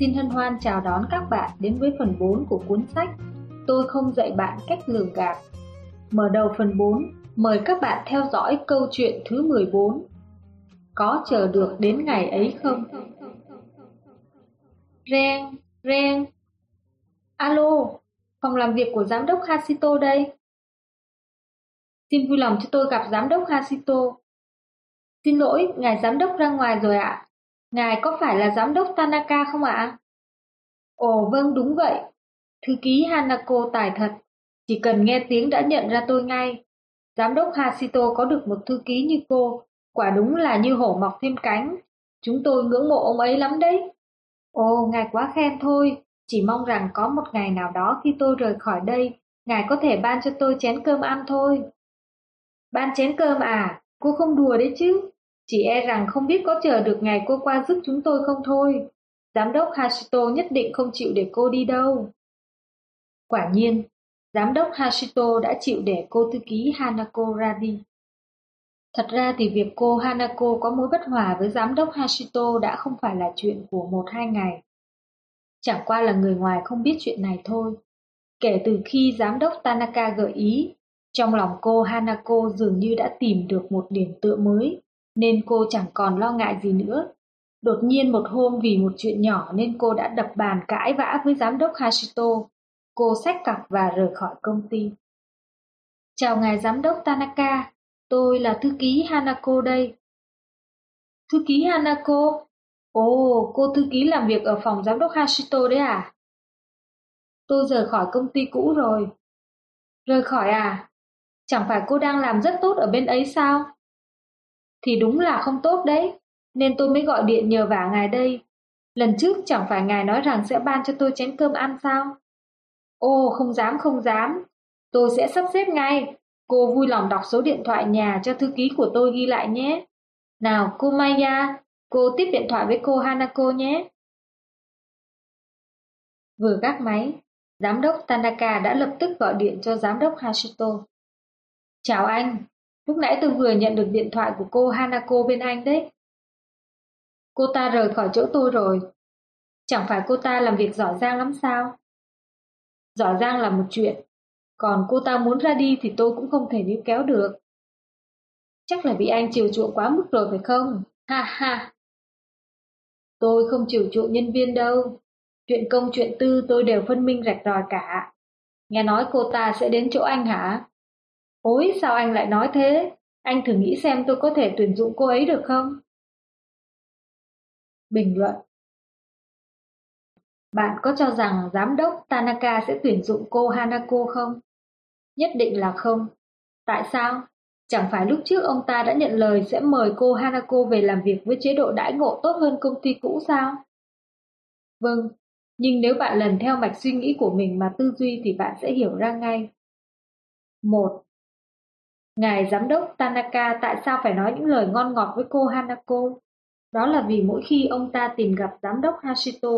xin hân hoan chào đón các bạn đến với phần 4 của cuốn sách Tôi không dạy bạn cách lường gạt. Mở đầu phần 4, mời các bạn theo dõi câu chuyện thứ 14. Có chờ được đến ngày ấy không? reng reng. Alo, phòng làm việc của giám đốc Hashito đây. Xin vui lòng cho tôi gặp giám đốc Hashito. Xin lỗi, ngài giám đốc ra ngoài rồi ạ. Ngài có phải là giám đốc Tanaka không ạ? Ồ vâng đúng vậy. Thư ký Hanako tài thật. Chỉ cần nghe tiếng đã nhận ra tôi ngay. Giám đốc Hashito có được một thư ký như cô. Quả đúng là như hổ mọc thêm cánh. Chúng tôi ngưỡng mộ ông ấy lắm đấy. Ồ, ngài quá khen thôi. Chỉ mong rằng có một ngày nào đó khi tôi rời khỏi đây, ngài có thể ban cho tôi chén cơm ăn thôi. Ban chén cơm à? Cô không đùa đấy chứ? Chỉ e rằng không biết có chờ được ngày cô qua giúp chúng tôi không thôi. Giám đốc Hashito nhất định không chịu để cô đi đâu. Quả nhiên, giám đốc Hashito đã chịu để cô thư ký Hanako ra đi. Thật ra thì việc cô Hanako có mối bất hòa với giám đốc Hashito đã không phải là chuyện của một hai ngày. Chẳng qua là người ngoài không biết chuyện này thôi. Kể từ khi giám đốc Tanaka gợi ý, trong lòng cô Hanako dường như đã tìm được một điểm tựa mới nên cô chẳng còn lo ngại gì nữa. Đột nhiên một hôm vì một chuyện nhỏ nên cô đã đập bàn cãi vã với giám đốc Hashito. Cô xách cặp và rời khỏi công ty. Chào ngài giám đốc Tanaka, tôi là thư ký Hanako đây. Thư ký Hanako? Ồ, cô thư ký làm việc ở phòng giám đốc Hashito đấy à? Tôi rời khỏi công ty cũ rồi. Rời khỏi à? Chẳng phải cô đang làm rất tốt ở bên ấy sao? Thì đúng là không tốt đấy, nên tôi mới gọi điện nhờ vả ngài đây. Lần trước chẳng phải ngài nói rằng sẽ ban cho tôi chén cơm ăn sao? Ô, không dám không dám, tôi sẽ sắp xếp ngay. Cô vui lòng đọc số điện thoại nhà cho thư ký của tôi ghi lại nhé. Nào, cô Maya, cô tiếp điện thoại với cô Hanako nhé. Vừa gác máy, giám đốc Tanaka đã lập tức gọi điện cho giám đốc Hashito. Chào anh, Lúc nãy tôi vừa nhận được điện thoại của cô Hanako bên anh đấy. Cô ta rời khỏi chỗ tôi rồi. Chẳng phải cô ta làm việc giỏi giang lắm sao? Giỏi giang là một chuyện, còn cô ta muốn ra đi thì tôi cũng không thể níu kéo được. Chắc là bị anh chiều chuộng quá mức rồi phải không? Ha ha! Tôi không chiều chuộng nhân viên đâu. Chuyện công chuyện tư tôi đều phân minh rạch ròi cả. Nghe nói cô ta sẽ đến chỗ anh hả? Ôi sao anh lại nói thế? Anh thử nghĩ xem tôi có thể tuyển dụng cô ấy được không? Bình luận Bạn có cho rằng giám đốc Tanaka sẽ tuyển dụng cô Hanako không? Nhất định là không. Tại sao? Chẳng phải lúc trước ông ta đã nhận lời sẽ mời cô Hanako về làm việc với chế độ đãi ngộ tốt hơn công ty cũ sao? Vâng, nhưng nếu bạn lần theo mạch suy nghĩ của mình mà tư duy thì bạn sẽ hiểu ra ngay. Một, Ngài giám đốc Tanaka tại sao phải nói những lời ngon ngọt với cô Hanako? Đó là vì mỗi khi ông ta tìm gặp giám đốc Hashito,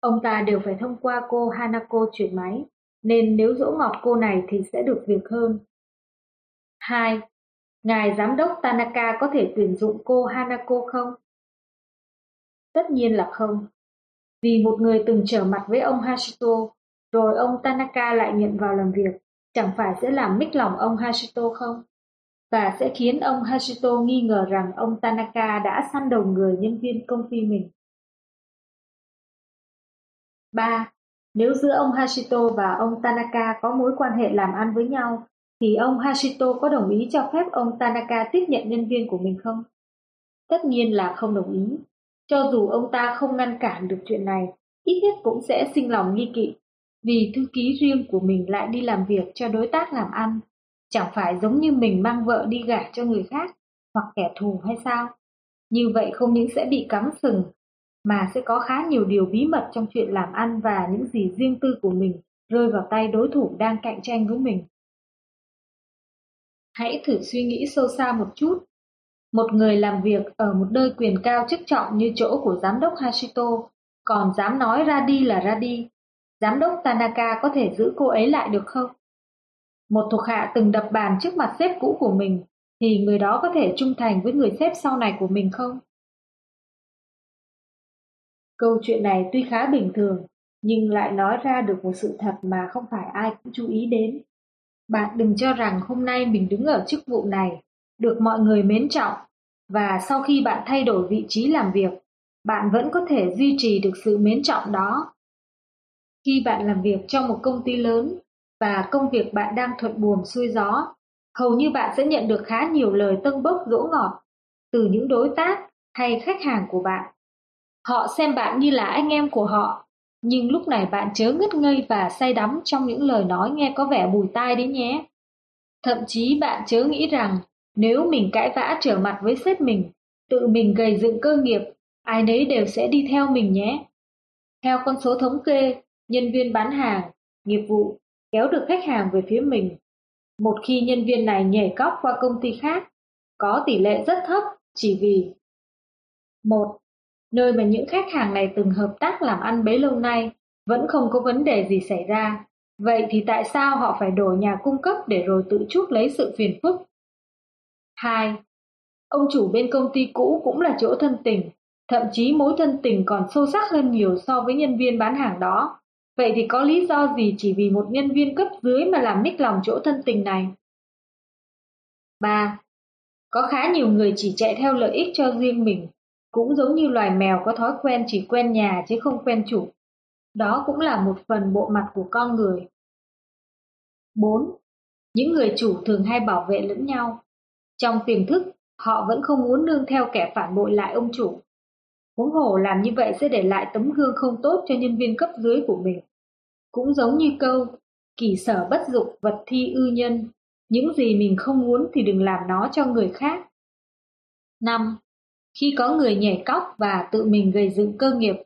ông ta đều phải thông qua cô Hanako chuyển máy, nên nếu dỗ ngọt cô này thì sẽ được việc hơn. 2. Ngài giám đốc Tanaka có thể tuyển dụng cô Hanako không? Tất nhiên là không. Vì một người từng trở mặt với ông Hashito, rồi ông Tanaka lại nhận vào làm việc, chẳng phải sẽ làm mích lòng ông Hashito không? Và sẽ khiến ông Hashito nghi ngờ rằng ông Tanaka đã săn đầu người nhân viên công ty mình. 3. Nếu giữa ông Hashito và ông Tanaka có mối quan hệ làm ăn với nhau, thì ông Hashito có đồng ý cho phép ông Tanaka tiếp nhận nhân viên của mình không? Tất nhiên là không đồng ý. Cho dù ông ta không ngăn cản được chuyện này, ít nhất cũng sẽ sinh lòng nghi kỵ, vì thư ký riêng của mình lại đi làm việc cho đối tác làm ăn Chẳng phải giống như mình mang vợ đi gả cho người khác hoặc kẻ thù hay sao? Như vậy không những sẽ bị cắm sừng, mà sẽ có khá nhiều điều bí mật trong chuyện làm ăn và những gì riêng tư của mình rơi vào tay đối thủ đang cạnh tranh với mình. Hãy thử suy nghĩ sâu xa một chút. Một người làm việc ở một nơi quyền cao chức trọng như chỗ của giám đốc Hashito, còn dám nói ra đi là ra đi. Giám đốc Tanaka có thể giữ cô ấy lại được không? Một thuộc hạ từng đập bàn trước mặt sếp cũ của mình, thì người đó có thể trung thành với người sếp sau này của mình không? Câu chuyện này tuy khá bình thường, nhưng lại nói ra được một sự thật mà không phải ai cũng chú ý đến. Bạn đừng cho rằng hôm nay mình đứng ở chức vụ này, được mọi người mến trọng, và sau khi bạn thay đổi vị trí làm việc, bạn vẫn có thể duy trì được sự mến trọng đó. Khi bạn làm việc trong một công ty lớn và công việc bạn đang thuận buồm xuôi gió, hầu như bạn sẽ nhận được khá nhiều lời tâng bốc dỗ ngọt từ những đối tác hay khách hàng của bạn. Họ xem bạn như là anh em của họ, nhưng lúc này bạn chớ ngất ngây và say đắm trong những lời nói nghe có vẻ bùi tai đấy nhé. Thậm chí bạn chớ nghĩ rằng nếu mình cãi vã trở mặt với sếp mình, tự mình gầy dựng cơ nghiệp, ai nấy đều sẽ đi theo mình nhé. Theo con số thống kê, nhân viên bán hàng, nghiệp vụ kéo được khách hàng về phía mình. Một khi nhân viên này nhảy cóc qua công ty khác, có tỷ lệ rất thấp chỉ vì một Nơi mà những khách hàng này từng hợp tác làm ăn bấy lâu nay vẫn không có vấn đề gì xảy ra. Vậy thì tại sao họ phải đổi nhà cung cấp để rồi tự chuốc lấy sự phiền phức? 2. Ông chủ bên công ty cũ cũng là chỗ thân tình, thậm chí mối thân tình còn sâu sắc hơn nhiều so với nhân viên bán hàng đó. Vậy thì có lý do gì chỉ vì một nhân viên cấp dưới mà làm mít lòng chỗ thân tình này? 3. Có khá nhiều người chỉ chạy theo lợi ích cho riêng mình, cũng giống như loài mèo có thói quen chỉ quen nhà chứ không quen chủ. Đó cũng là một phần bộ mặt của con người. 4. Những người chủ thường hay bảo vệ lẫn nhau. Trong tiềm thức, họ vẫn không muốn nương theo kẻ phản bội lại ông chủ. Huống hồ làm như vậy sẽ để lại tấm gương không tốt cho nhân viên cấp dưới của mình. Cũng giống như câu, kỳ sở bất dục vật thi ư nhân, những gì mình không muốn thì đừng làm nó cho người khác. 5. Khi có người nhảy cóc và tự mình gây dựng cơ nghiệp,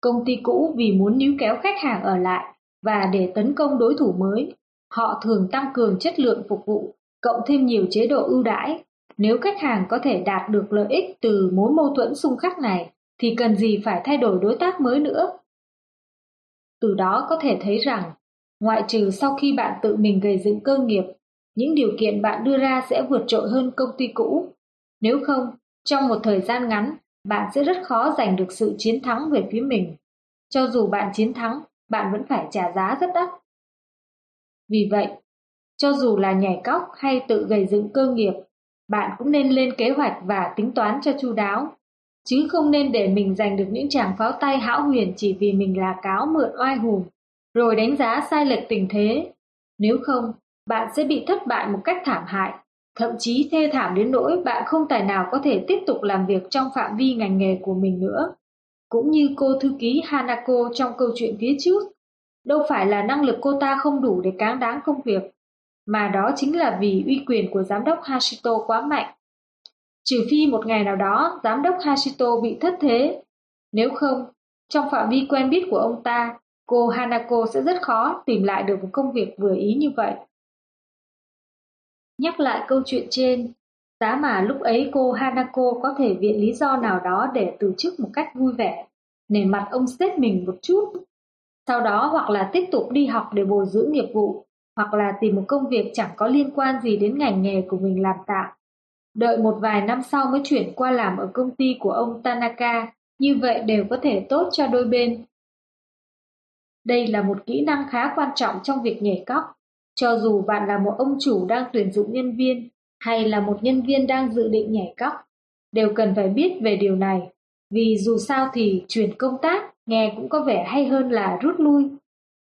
công ty cũ vì muốn níu kéo khách hàng ở lại và để tấn công đối thủ mới, họ thường tăng cường chất lượng phục vụ, cộng thêm nhiều chế độ ưu đãi. Nếu khách hàng có thể đạt được lợi ích từ mối mâu thuẫn xung khắc này, thì cần gì phải thay đổi đối tác mới nữa. Từ đó có thể thấy rằng, ngoại trừ sau khi bạn tự mình gây dựng cơ nghiệp, những điều kiện bạn đưa ra sẽ vượt trội hơn công ty cũ. Nếu không, trong một thời gian ngắn, bạn sẽ rất khó giành được sự chiến thắng về phía mình. Cho dù bạn chiến thắng, bạn vẫn phải trả giá rất đắt. Vì vậy, cho dù là nhảy cóc hay tự gây dựng cơ nghiệp, bạn cũng nên lên kế hoạch và tính toán cho chu đáo, chứ không nên để mình giành được những tràng pháo tay hão huyền chỉ vì mình là cáo mượn oai hùng, rồi đánh giá sai lệch tình thế. Nếu không, bạn sẽ bị thất bại một cách thảm hại thậm chí thê thảm đến nỗi bạn không tài nào có thể tiếp tục làm việc trong phạm vi ngành nghề của mình nữa. Cũng như cô thư ký Hanako trong câu chuyện phía trước, đâu phải là năng lực cô ta không đủ để cáng đáng công việc, mà đó chính là vì uy quyền của giám đốc Hashito quá mạnh. Trừ phi một ngày nào đó giám đốc Hashito bị thất thế, nếu không, trong phạm vi quen biết của ông ta, cô Hanako sẽ rất khó tìm lại được một công việc vừa ý như vậy. Nhắc lại câu chuyện trên, giá mà lúc ấy cô Hanako có thể viện lý do nào đó để từ chức một cách vui vẻ, nể mặt ông sếp mình một chút. Sau đó hoặc là tiếp tục đi học để bồi dưỡng nghiệp vụ, hoặc là tìm một công việc chẳng có liên quan gì đến ngành nghề của mình làm tạm. Đợi một vài năm sau mới chuyển qua làm ở công ty của ông Tanaka, như vậy đều có thể tốt cho đôi bên. Đây là một kỹ năng khá quan trọng trong việc nhảy cóc. Cho dù bạn là một ông chủ đang tuyển dụng nhân viên hay là một nhân viên đang dự định nhảy cóc, đều cần phải biết về điều này, vì dù sao thì chuyển công tác nghe cũng có vẻ hay hơn là rút lui.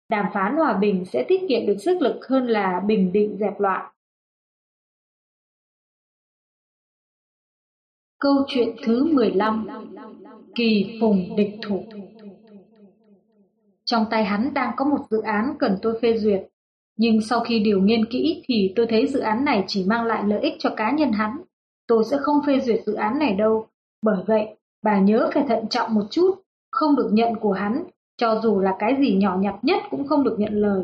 Đàm phán hòa bình sẽ tiết kiệm được sức lực hơn là bình định dẹp loạn. Câu chuyện thứ 15 Kỳ phùng địch thủ Trong tay hắn đang có một dự án cần tôi phê duyệt nhưng sau khi điều nghiên kỹ thì tôi thấy dự án này chỉ mang lại lợi ích cho cá nhân hắn. Tôi sẽ không phê duyệt dự án này đâu. Bởi vậy, bà nhớ phải thận trọng một chút, không được nhận của hắn, cho dù là cái gì nhỏ nhặt nhất cũng không được nhận lời.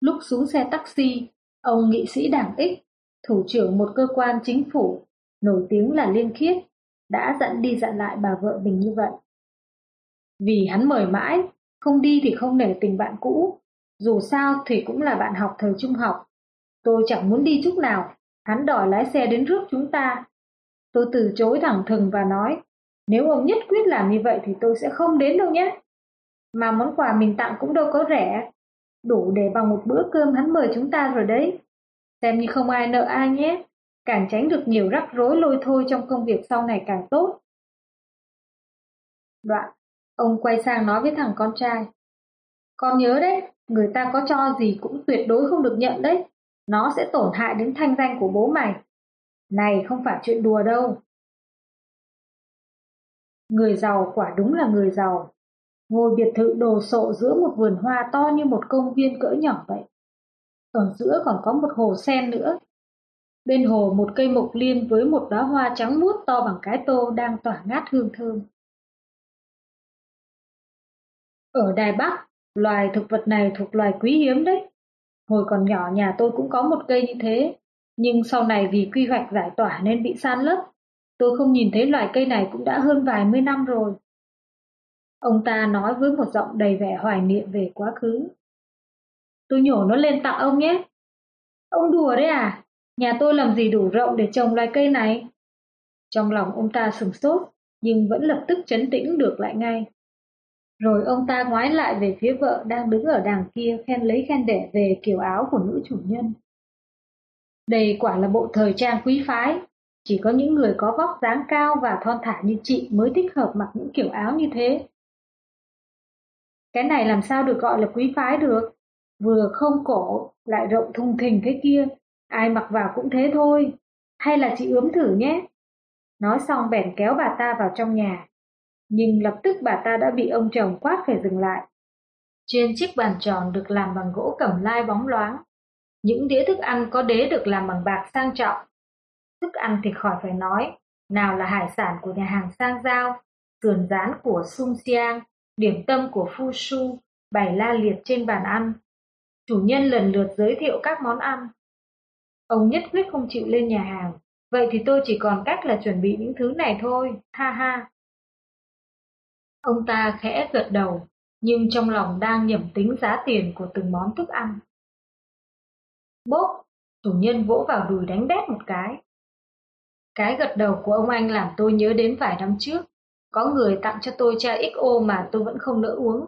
Lúc xuống xe taxi, ông nghị sĩ đảng X, thủ trưởng một cơ quan chính phủ, nổi tiếng là Liên Khiết, đã dặn đi dặn lại bà vợ mình như vậy. Vì hắn mời mãi, không đi thì không nể tình bạn cũ, dù sao thì cũng là bạn học thời trung học. Tôi chẳng muốn đi chút nào, hắn đòi lái xe đến rước chúng ta. Tôi từ chối thẳng thừng và nói, Nếu ông nhất quyết làm như vậy thì tôi sẽ không đến đâu nhé. Mà món quà mình tặng cũng đâu có rẻ, đủ để bằng một bữa cơm hắn mời chúng ta rồi đấy. Xem như không ai nợ ai nhé, càng tránh được nhiều rắc rối lôi thôi trong công việc sau này càng tốt. Đoạn, ông quay sang nói với thằng con trai. Con nhớ đấy, người ta có cho gì cũng tuyệt đối không được nhận đấy. Nó sẽ tổn hại đến thanh danh của bố mày. Này không phải chuyện đùa đâu. Người giàu quả đúng là người giàu. Ngôi biệt thự đồ sộ giữa một vườn hoa to như một công viên cỡ nhỏ vậy. Ở giữa còn có một hồ sen nữa. Bên hồ một cây mộc liên với một đóa hoa trắng muốt to bằng cái tô đang tỏa ngát hương thơm. Ở Đài Bắc, loài thực vật này thuộc loài quý hiếm đấy. Hồi còn nhỏ nhà tôi cũng có một cây như thế, nhưng sau này vì quy hoạch giải tỏa nên bị san lấp. Tôi không nhìn thấy loài cây này cũng đã hơn vài mươi năm rồi. Ông ta nói với một giọng đầy vẻ hoài niệm về quá khứ. Tôi nhổ nó lên tặng ông nhé. Ông đùa đấy à? Nhà tôi làm gì đủ rộng để trồng loài cây này? Trong lòng ông ta sừng sốt, nhưng vẫn lập tức chấn tĩnh được lại ngay. Rồi ông ta ngoái lại về phía vợ đang đứng ở đằng kia khen lấy khen đẻ về kiểu áo của nữ chủ nhân. Đây quả là bộ thời trang quý phái, chỉ có những người có vóc dáng cao và thon thả như chị mới thích hợp mặc những kiểu áo như thế. Cái này làm sao được gọi là quý phái được, vừa không cổ lại rộng thùng thình thế kia, ai mặc vào cũng thế thôi, hay là chị ướm thử nhé. Nói xong bèn kéo bà ta vào trong nhà, nhưng lập tức bà ta đã bị ông chồng quát phải dừng lại. Trên chiếc bàn tròn được làm bằng gỗ cẩm lai bóng loáng, những đĩa thức ăn có đế được làm bằng bạc sang trọng. Thức ăn thì khỏi phải nói, nào là hải sản của nhà hàng sang giao, sườn rán của Sung Siang, điểm tâm của Phu Su, bày la liệt trên bàn ăn. Chủ nhân lần lượt giới thiệu các món ăn. Ông nhất quyết không chịu lên nhà hàng, vậy thì tôi chỉ còn cách là chuẩn bị những thứ này thôi, ha ha. Ông ta khẽ gật đầu, nhưng trong lòng đang nhẩm tính giá tiền của từng món thức ăn. Bốp, chủ nhân vỗ vào đùi đánh đét một cái. Cái gật đầu của ông anh làm tôi nhớ đến vài năm trước, có người tặng cho tôi chai XO mà tôi vẫn không nỡ uống.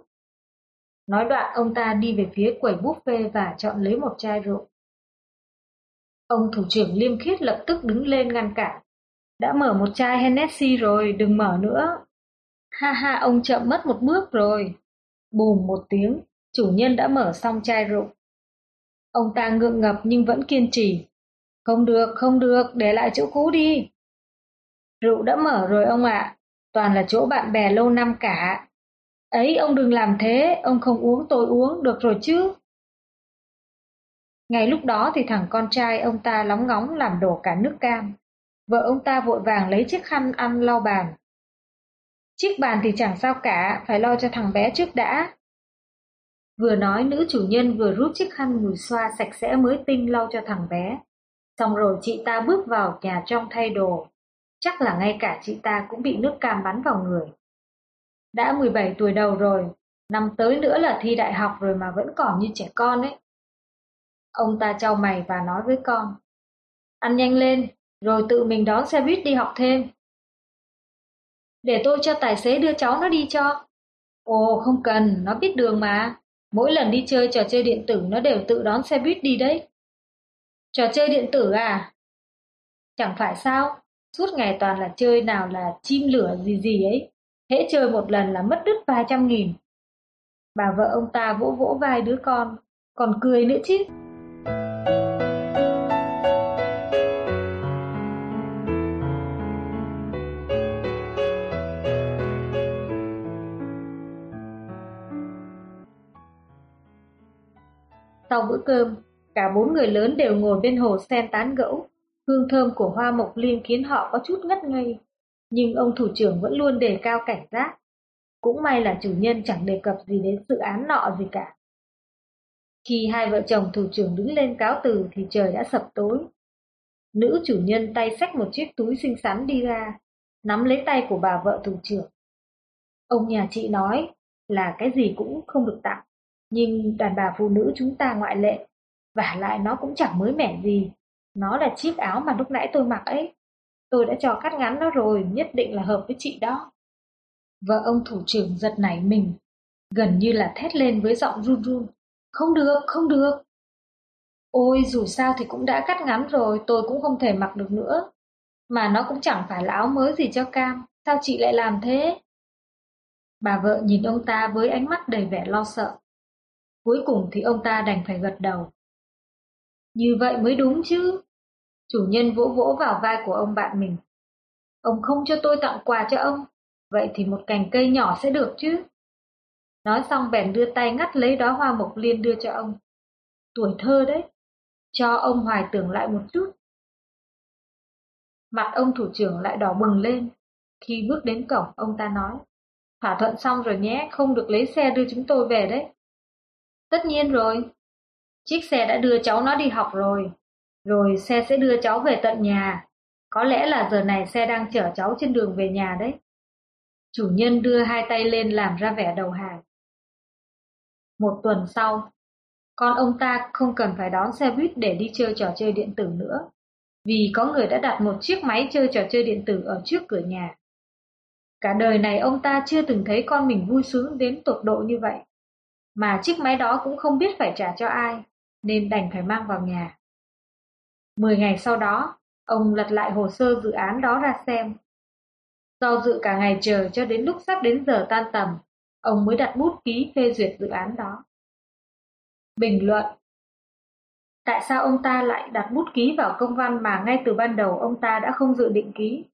Nói đoạn ông ta đi về phía quầy buffet và chọn lấy một chai rượu. Ông thủ trưởng liêm khiết lập tức đứng lên ngăn cản. Đã mở một chai Hennessy rồi, đừng mở nữa. Ha ha, ông chậm mất một bước rồi. Bùm một tiếng, chủ nhân đã mở xong chai rượu. Ông ta ngượng ngập nhưng vẫn kiên trì. Không được, không được, để lại chỗ cũ đi. Rượu đã mở rồi ông ạ, toàn là chỗ bạn bè lâu năm cả. Ấy, ông đừng làm thế, ông không uống tôi uống, được rồi chứ. Ngay lúc đó thì thằng con trai ông ta lóng ngóng làm đổ cả nước cam. Vợ ông ta vội vàng lấy chiếc khăn ăn lau bàn. Chiếc bàn thì chẳng sao cả, phải lo cho thằng bé trước đã. Vừa nói nữ chủ nhân vừa rút chiếc khăn mùi xoa sạch sẽ mới tinh lau cho thằng bé. Xong rồi chị ta bước vào nhà trong thay đồ. Chắc là ngay cả chị ta cũng bị nước cam bắn vào người. Đã 17 tuổi đầu rồi, năm tới nữa là thi đại học rồi mà vẫn còn như trẻ con ấy. Ông ta trao mày và nói với con. Ăn nhanh lên, rồi tự mình đón xe buýt đi học thêm. Để tôi cho tài xế đưa cháu nó đi cho. Ồ, không cần, nó biết đường mà. Mỗi lần đi chơi trò chơi điện tử nó đều tự đón xe buýt đi đấy. Trò chơi điện tử à? Chẳng phải sao, suốt ngày toàn là chơi nào là chim lửa gì gì ấy. Hễ chơi một lần là mất đứt vài trăm nghìn. Bà vợ ông ta vỗ vỗ vai đứa con, còn cười nữa chứ. Sau bữa cơm, cả bốn người lớn đều ngồi bên hồ sen tán gẫu. Hương thơm của hoa mộc liên khiến họ có chút ngất ngây. Nhưng ông thủ trưởng vẫn luôn đề cao cảnh giác. Cũng may là chủ nhân chẳng đề cập gì đến dự án nọ gì cả. Khi hai vợ chồng thủ trưởng đứng lên cáo từ thì trời đã sập tối. Nữ chủ nhân tay xách một chiếc túi xinh xắn đi ra, nắm lấy tay của bà vợ thủ trưởng. Ông nhà chị nói là cái gì cũng không được tặng, nhưng đàn bà phụ nữ chúng ta ngoại lệ, và lại nó cũng chẳng mới mẻ gì. Nó là chiếc áo mà lúc nãy tôi mặc ấy. Tôi đã cho cắt ngắn nó rồi, nhất định là hợp với chị đó. Vợ ông thủ trưởng giật nảy mình, gần như là thét lên với giọng run run. Không được, không được. Ôi dù sao thì cũng đã cắt ngắn rồi, tôi cũng không thể mặc được nữa. Mà nó cũng chẳng phải là áo mới gì cho Cam, sao chị lại làm thế? Bà vợ nhìn ông ta với ánh mắt đầy vẻ lo sợ. Cuối cùng thì ông ta đành phải gật đầu. Như vậy mới đúng chứ. Chủ nhân vỗ vỗ vào vai của ông bạn mình. Ông không cho tôi tặng quà cho ông, vậy thì một cành cây nhỏ sẽ được chứ. Nói xong bèn đưa tay ngắt lấy đóa hoa mộc liên đưa cho ông. Tuổi thơ đấy, cho ông hoài tưởng lại một chút. Mặt ông thủ trưởng lại đỏ bừng lên. Khi bước đến cổng, ông ta nói, thỏa thuận xong rồi nhé, không được lấy xe đưa chúng tôi về đấy. Tất nhiên rồi. Chiếc xe đã đưa cháu nó đi học rồi. Rồi xe sẽ đưa cháu về tận nhà. Có lẽ là giờ này xe đang chở cháu trên đường về nhà đấy. Chủ nhân đưa hai tay lên làm ra vẻ đầu hàng. Một tuần sau, con ông ta không cần phải đón xe buýt để đi chơi trò chơi điện tử nữa, vì có người đã đặt một chiếc máy chơi trò chơi điện tử ở trước cửa nhà. Cả đời này ông ta chưa từng thấy con mình vui sướng đến tột độ như vậy, mà chiếc máy đó cũng không biết phải trả cho ai, nên đành phải mang vào nhà. Mười ngày sau đó, ông lật lại hồ sơ dự án đó ra xem. Do dự cả ngày chờ cho đến lúc sắp đến giờ tan tầm, ông mới đặt bút ký phê duyệt dự án đó. Bình luận Tại sao ông ta lại đặt bút ký vào công văn mà ngay từ ban đầu ông ta đã không dự định ký?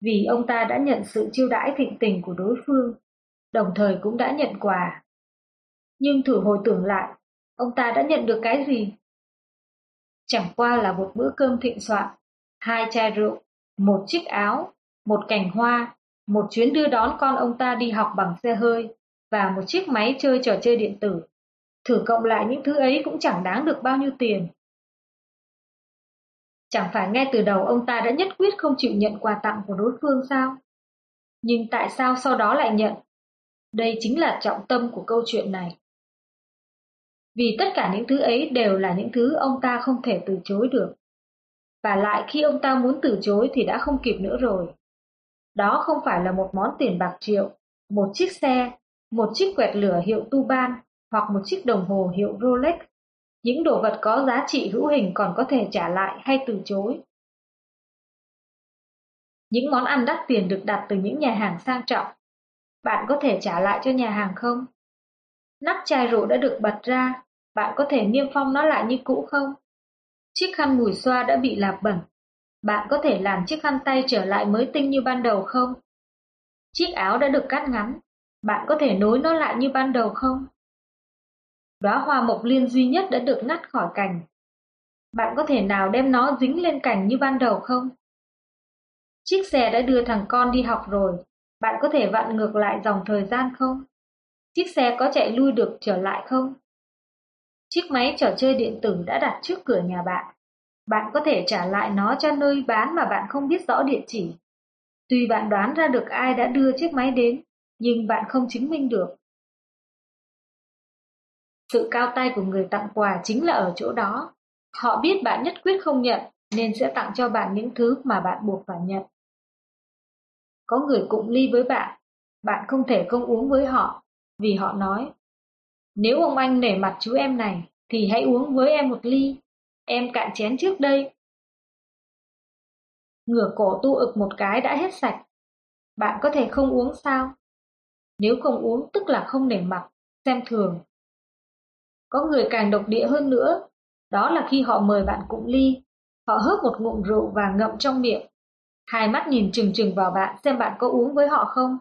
Vì ông ta đã nhận sự chiêu đãi thịnh tình của đối phương, đồng thời cũng đã nhận quà. Nhưng thử hồi tưởng lại, ông ta đã nhận được cái gì? Chẳng qua là một bữa cơm thịnh soạn, hai chai rượu, một chiếc áo, một cành hoa, một chuyến đưa đón con ông ta đi học bằng xe hơi và một chiếc máy chơi trò chơi điện tử. Thử cộng lại những thứ ấy cũng chẳng đáng được bao nhiêu tiền. Chẳng phải ngay từ đầu ông ta đã nhất quyết không chịu nhận quà tặng của đối phương sao? Nhưng tại sao sau đó lại nhận? Đây chính là trọng tâm của câu chuyện này. Vì tất cả những thứ ấy đều là những thứ ông ta không thể từ chối được. Và lại khi ông ta muốn từ chối thì đã không kịp nữa rồi. Đó không phải là một món tiền bạc triệu, một chiếc xe, một chiếc quẹt lửa hiệu Tuban hoặc một chiếc đồng hồ hiệu Rolex. Những đồ vật có giá trị hữu hình còn có thể trả lại hay từ chối. Những món ăn đắt tiền được đặt từ những nhà hàng sang trọng. Bạn có thể trả lại cho nhà hàng không? Nắp chai rượu đã được bật ra, bạn có thể niêm phong nó lại như cũ không? Chiếc khăn mùi xoa đã bị lạp bẩn, bạn có thể làm chiếc khăn tay trở lại mới tinh như ban đầu không? Chiếc áo đã được cắt ngắn, bạn có thể nối nó lại như ban đầu không? Đóa hoa mộc liên duy nhất đã được ngắt khỏi cành. Bạn có thể nào đem nó dính lên cành như ban đầu không? Chiếc xe đã đưa thằng con đi học rồi, bạn có thể vặn ngược lại dòng thời gian không? Chiếc xe có chạy lui được trở lại không? Chiếc máy trò chơi điện tử đã đặt trước cửa nhà bạn. Bạn có thể trả lại nó cho nơi bán mà bạn không biết rõ địa chỉ. Tuy bạn đoán ra được ai đã đưa chiếc máy đến, nhưng bạn không chứng minh được. Sự cao tay của người tặng quà chính là ở chỗ đó. Họ biết bạn nhất quyết không nhận, nên sẽ tặng cho bạn những thứ mà bạn buộc phải nhận. Có người cụng ly với bạn, bạn không thể không uống với họ, vì họ nói, nếu ông anh nể mặt chú em này, thì hãy uống với em một ly, em cạn chén trước đây. Ngửa cổ tu ực một cái đã hết sạch, bạn có thể không uống sao? Nếu không uống tức là không nể mặt, xem thường. Có người càng độc địa hơn nữa, đó là khi họ mời bạn cụng ly, họ hớp một ngụm rượu và ngậm trong miệng. Hai mắt nhìn chừng chừng vào bạn xem bạn có uống với họ không.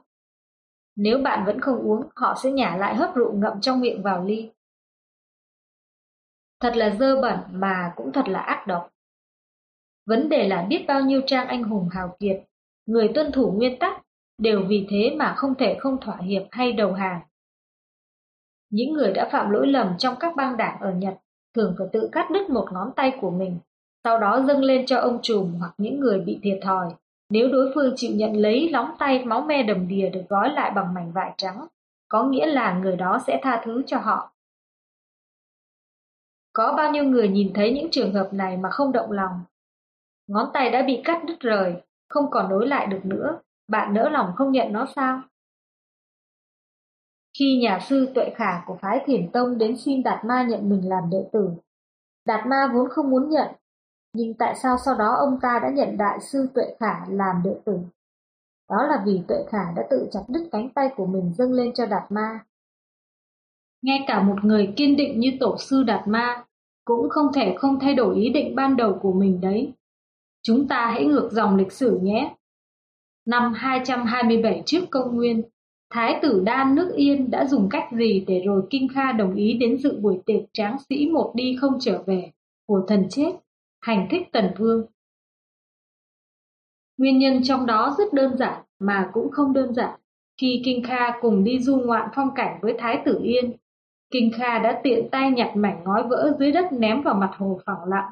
Nếu bạn vẫn không uống, họ sẽ nhả lại hớp rượu ngậm trong miệng vào ly. Thật là dơ bẩn mà cũng thật là ác độc. Vấn đề là biết bao nhiêu trang anh hùng hào kiệt, người tuân thủ nguyên tắc, đều vì thế mà không thể không thỏa hiệp hay đầu hàng. Những người đã phạm lỗi lầm trong các bang đảng ở Nhật thường phải tự cắt đứt một ngón tay của mình, sau đó dâng lên cho ông trùm hoặc những người bị thiệt thòi. Nếu đối phương chịu nhận lấy lóng tay máu me đầm đìa được gói lại bằng mảnh vải trắng, có nghĩa là người đó sẽ tha thứ cho họ. Có bao nhiêu người nhìn thấy những trường hợp này mà không động lòng. Ngón tay đã bị cắt đứt rời, không còn nối lại được nữa, bạn nỡ lòng không nhận nó sao? Khi nhà sư Tuệ Khả của phái Thiền Tông đến xin Đạt Ma nhận mình làm đệ tử, Đạt Ma vốn không muốn nhận, nhưng tại sao sau đó ông ta đã nhận Đại sư Tuệ Khả làm đệ tử? Đó là vì Tuệ Khả đã tự chặt đứt cánh tay của mình dâng lên cho Đạt Ma. Ngay cả một người kiên định như tổ sư Đạt Ma cũng không thể không thay đổi ý định ban đầu của mình đấy. Chúng ta hãy ngược dòng lịch sử nhé. Năm 227 trước công nguyên, Thái tử Đan nước Yên đã dùng cách gì để rồi Kinh Kha đồng ý đến dự buổi tiệc tráng sĩ một đi không trở về của thần chết, hành thích tần vương. Nguyên nhân trong đó rất đơn giản mà cũng không đơn giản. Khi Kinh Kha cùng đi du ngoạn phong cảnh với Thái tử Yên, Kinh Kha đã tiện tay nhặt mảnh ngói vỡ dưới đất ném vào mặt hồ phẳng lặng.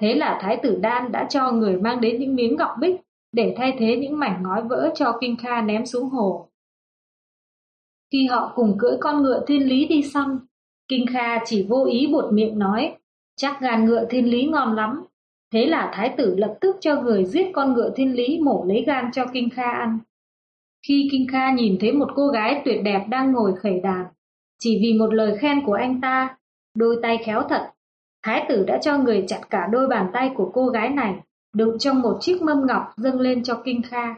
Thế là Thái tử Đan đã cho người mang đến những miếng ngọc bích để thay thế những mảnh ngói vỡ cho Kinh Kha ném xuống hồ. Khi họ cùng cưỡi con ngựa thiên lý đi săn, Kinh Kha chỉ vô ý buột miệng nói, chắc gan ngựa thiên lý ngon lắm. Thế là thái tử lập tức cho người giết con ngựa thiên lý mổ lấy gan cho Kinh Kha ăn. Khi Kinh Kha nhìn thấy một cô gái tuyệt đẹp đang ngồi khẩy đàn, chỉ vì một lời khen của anh ta, đôi tay khéo thật, thái tử đã cho người chặt cả đôi bàn tay của cô gái này, đựng trong một chiếc mâm ngọc dâng lên cho Kinh Kha.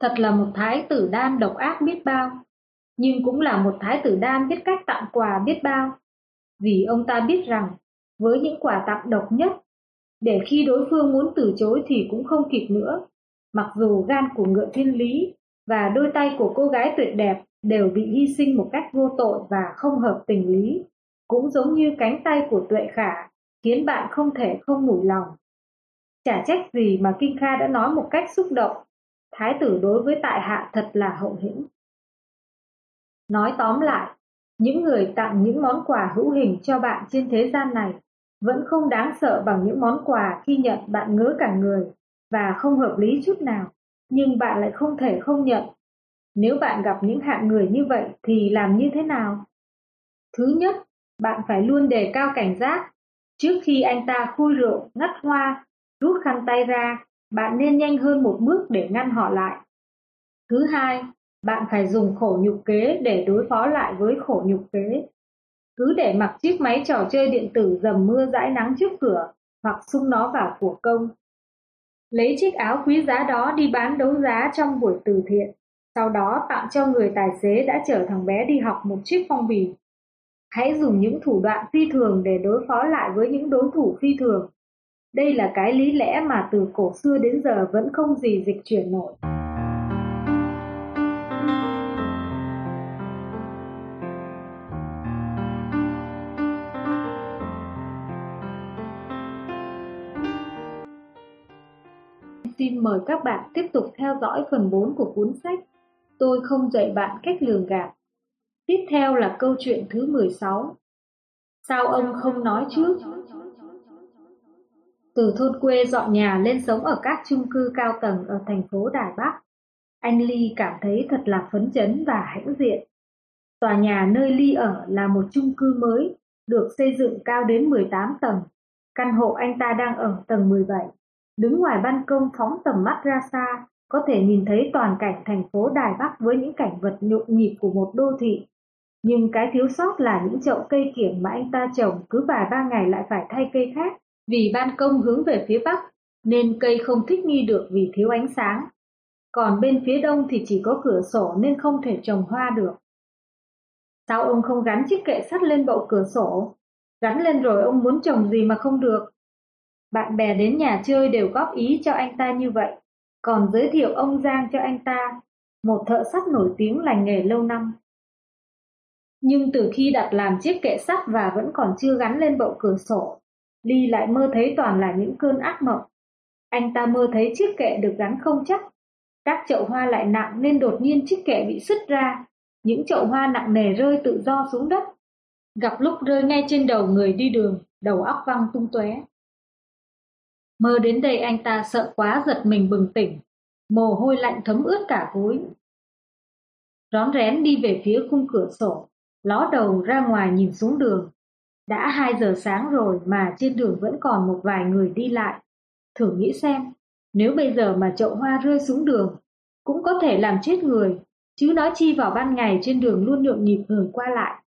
Thật là một thái tử đan độc ác biết bao, nhưng cũng là một thái tử đan biết cách tặng quà biết bao. Vì ông ta biết rằng, với những quà tặng độc nhất, để khi đối phương muốn từ chối thì cũng không kịp nữa. Mặc dù gan của ngựa thiên lý và đôi tay của cô gái tuyệt đẹp đều bị hy sinh một cách vô tội và không hợp tình lý, cũng giống như cánh tay của tuệ khả, khiến bạn không thể không mủi lòng. Chả trách gì mà Kinh Kha đã nói một cách xúc động, thái tử đối với tại hạ thật là hậu hĩnh. Nói tóm lại, những người tặng những món quà hữu hình cho bạn trên thế gian này vẫn không đáng sợ bằng những món quà khi nhận bạn ngỡ cả người và không hợp lý chút nào, nhưng bạn lại không thể không nhận. Nếu bạn gặp những hạng người như vậy thì làm như thế nào? Thứ nhất, bạn phải luôn đề cao cảnh giác. Trước khi anh ta khui rượu, ngắt hoa, rút khăn tay ra, bạn nên nhanh hơn một bước để ngăn họ lại. Thứ hai, bạn phải dùng khổ nhục kế để đối phó lại với khổ nhục kế. Cứ để mặc chiếc máy trò chơi điện tử dầm mưa dãi nắng trước cửa hoặc xung nó vào của công. Lấy chiếc áo quý giá đó đi bán đấu giá trong buổi từ thiện, sau đó tặng cho người tài xế đã chở thằng bé đi học một chiếc phong bì. Hãy dùng những thủ đoạn phi thường để đối phó lại với những đối thủ phi thường. Đây là cái lý lẽ mà từ cổ xưa đến giờ vẫn không gì dịch chuyển nổi. Xin mời các bạn tiếp tục theo dõi phần 4 của cuốn sách Tôi không dạy bạn cách lường gạt. Tiếp theo là câu chuyện thứ 16. Sao ông không nói trước? Từ thôn quê dọn nhà lên sống ở các chung cư cao tầng ở thành phố Đài Bắc, anh Ly cảm thấy thật là phấn chấn và hãnh diện. Tòa nhà nơi Ly ở là một chung cư mới, được xây dựng cao đến 18 tầng. Căn hộ anh ta đang ở tầng 17. Đứng ngoài ban công phóng tầm mắt ra xa, có thể nhìn thấy toàn cảnh thành phố Đài Bắc với những cảnh vật nhộn nhịp của một đô thị. Nhưng cái thiếu sót là những chậu cây kiểng mà anh ta trồng cứ vài ba ngày lại phải thay cây khác. Vì ban công hướng về phía Bắc, nên cây không thích nghi được vì thiếu ánh sáng. Còn bên phía đông thì chỉ có cửa sổ nên không thể trồng hoa được. Sao ông không gắn chiếc kệ sắt lên bộ cửa sổ? Gắn lên rồi ông muốn trồng gì mà không được? Bạn bè đến nhà chơi đều góp ý cho anh ta như vậy, còn giới thiệu ông Giang cho anh ta, một thợ sắt nổi tiếng lành nghề lâu năm. Nhưng từ khi đặt làm chiếc kệ sắt và vẫn còn chưa gắn lên bậu cửa sổ, Ly lại mơ thấy toàn là những cơn ác mộng. Anh ta mơ thấy chiếc kệ được gắn không chắc, các chậu hoa lại nặng nên đột nhiên chiếc kệ bị sứt ra, những chậu hoa nặng nề rơi tự do xuống đất. Gặp lúc rơi ngay trên đầu người đi đường, đầu óc văng tung tóe. Mơ đến đây anh ta sợ quá giật mình bừng tỉnh, mồ hôi lạnh thấm ướt cả gối. Rón rén đi về phía khung cửa sổ, ló đầu ra ngoài nhìn xuống đường. Đã 2 giờ sáng rồi mà trên đường vẫn còn một vài người đi lại. Thử nghĩ xem, nếu bây giờ mà chậu hoa rơi xuống đường, cũng có thể làm chết người, chứ nói chi vào ban ngày trên đường luôn nhộn nhịp người qua lại.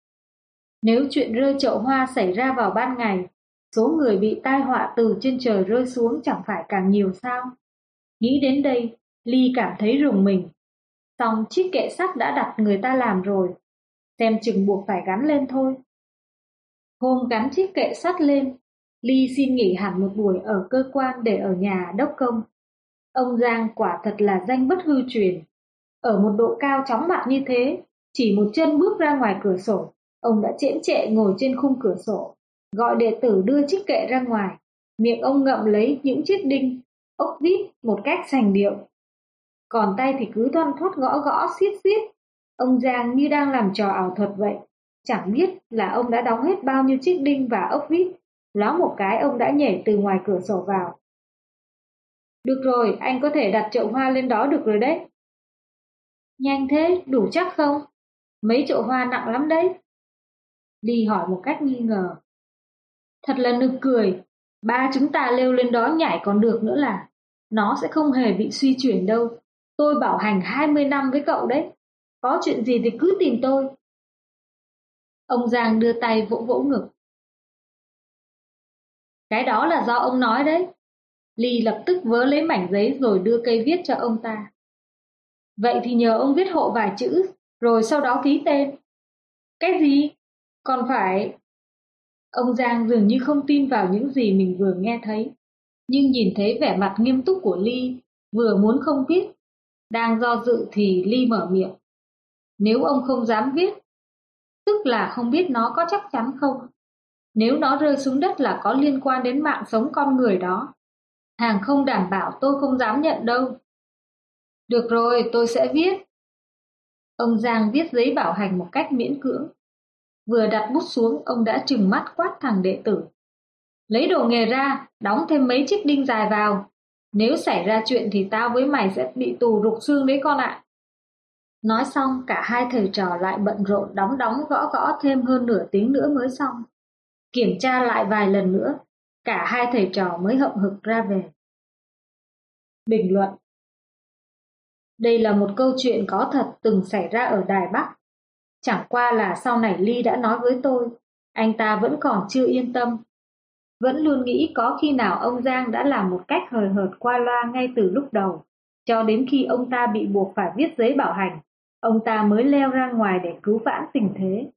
Nếu chuyện rơi chậu hoa xảy ra vào ban ngày, số người bị tai họa từ trên trời rơi xuống chẳng phải càng nhiều sao? Nghĩ đến đây, Ly cảm thấy rùng mình. Xong chiếc kệ sắt đã đặt người ta làm rồi, xem chừng buộc phải gắn lên thôi. Hôm gắn chiếc kệ sắt lên, Ly xin nghỉ hẳn một buổi ở cơ quan để ở nhà đốc công. Ông Giang quả thật là danh bất hư truyền. Ở một độ cao chóng mặt như thế, chỉ một chân bước ra ngoài cửa sổ, ông đã chễm trệ ngồi trên khung cửa sổ, gọi đệ tử đưa chiếc kệ ra ngoài. Miệng ông ngậm lấy những chiếc đinh, ốc vít một cách sành điệu. Còn tay thì cứ thoăn thoát gõ gõ xiết xiết. Ông Giang như đang làm trò ảo thuật vậy. Chẳng biết là ông đã đóng hết bao nhiêu chiếc đinh và ốc vít. Ló một cái ông đã nhảy từ ngoài cửa sổ vào. Được rồi, anh có thể đặt chậu hoa lên đó được rồi đấy. Nhanh thế, đủ chắc không? Mấy chậu hoa nặng lắm đấy. Đi hỏi một cách nghi ngờ. Thật là nực cười, ba chúng ta leo lên đó nhảy còn được nữa là. Nó sẽ không hề bị suy chuyển đâu. Tôi bảo hành 20 năm với cậu đấy. Có chuyện gì thì cứ tìm tôi. Ông Giang đưa tay vỗ vỗ ngực. Cái đó là do ông nói đấy. Ly lập tức vớ lấy mảnh giấy rồi đưa cây viết cho ông ta. Vậy thì nhờ ông viết hộ vài chữ, rồi sau đó ký tên. Cái gì? Còn phải... Ông Giang dường như không tin vào những gì mình vừa nghe thấy. Nhưng nhìn thấy vẻ mặt nghiêm túc của Ly, vừa muốn không viết. Đang do dự thì Ly mở miệng. Nếu ông không dám viết, tức là không biết nó có chắc chắn không. Nếu nó rơi xuống đất là có liên quan đến mạng sống con người đó. Hàng không đảm bảo tôi không dám nhận đâu. Được rồi, tôi sẽ viết. Ông Giang viết giấy bảo hành một cách miễn cưỡng. Vừa đặt bút xuống, ông đã trừng mắt quát thằng đệ tử. Lấy đồ nghề ra, đóng thêm mấy chiếc đinh dài vào. Nếu xảy ra chuyện thì tao với mày sẽ bị tù rục xương đấy con ạ. Nói xong, cả hai thầy trò lại bận rộn đóng đóng gõ gõ thêm hơn nửa tiếng nữa mới xong. Kiểm tra lại vài lần nữa, cả hai thầy trò mới hậm hực ra về. Bình luận Đây là một câu chuyện có thật từng xảy ra ở Đài Bắc. Chẳng qua là sau này Ly đã nói với tôi, anh ta vẫn còn chưa yên tâm. Vẫn luôn nghĩ có khi nào ông Giang đã làm một cách hời hợt qua loa ngay từ lúc đầu, cho đến khi ông ta bị buộc phải viết giấy bảo hành, ông ta mới leo ra ngoài để cứu vãn tình thế.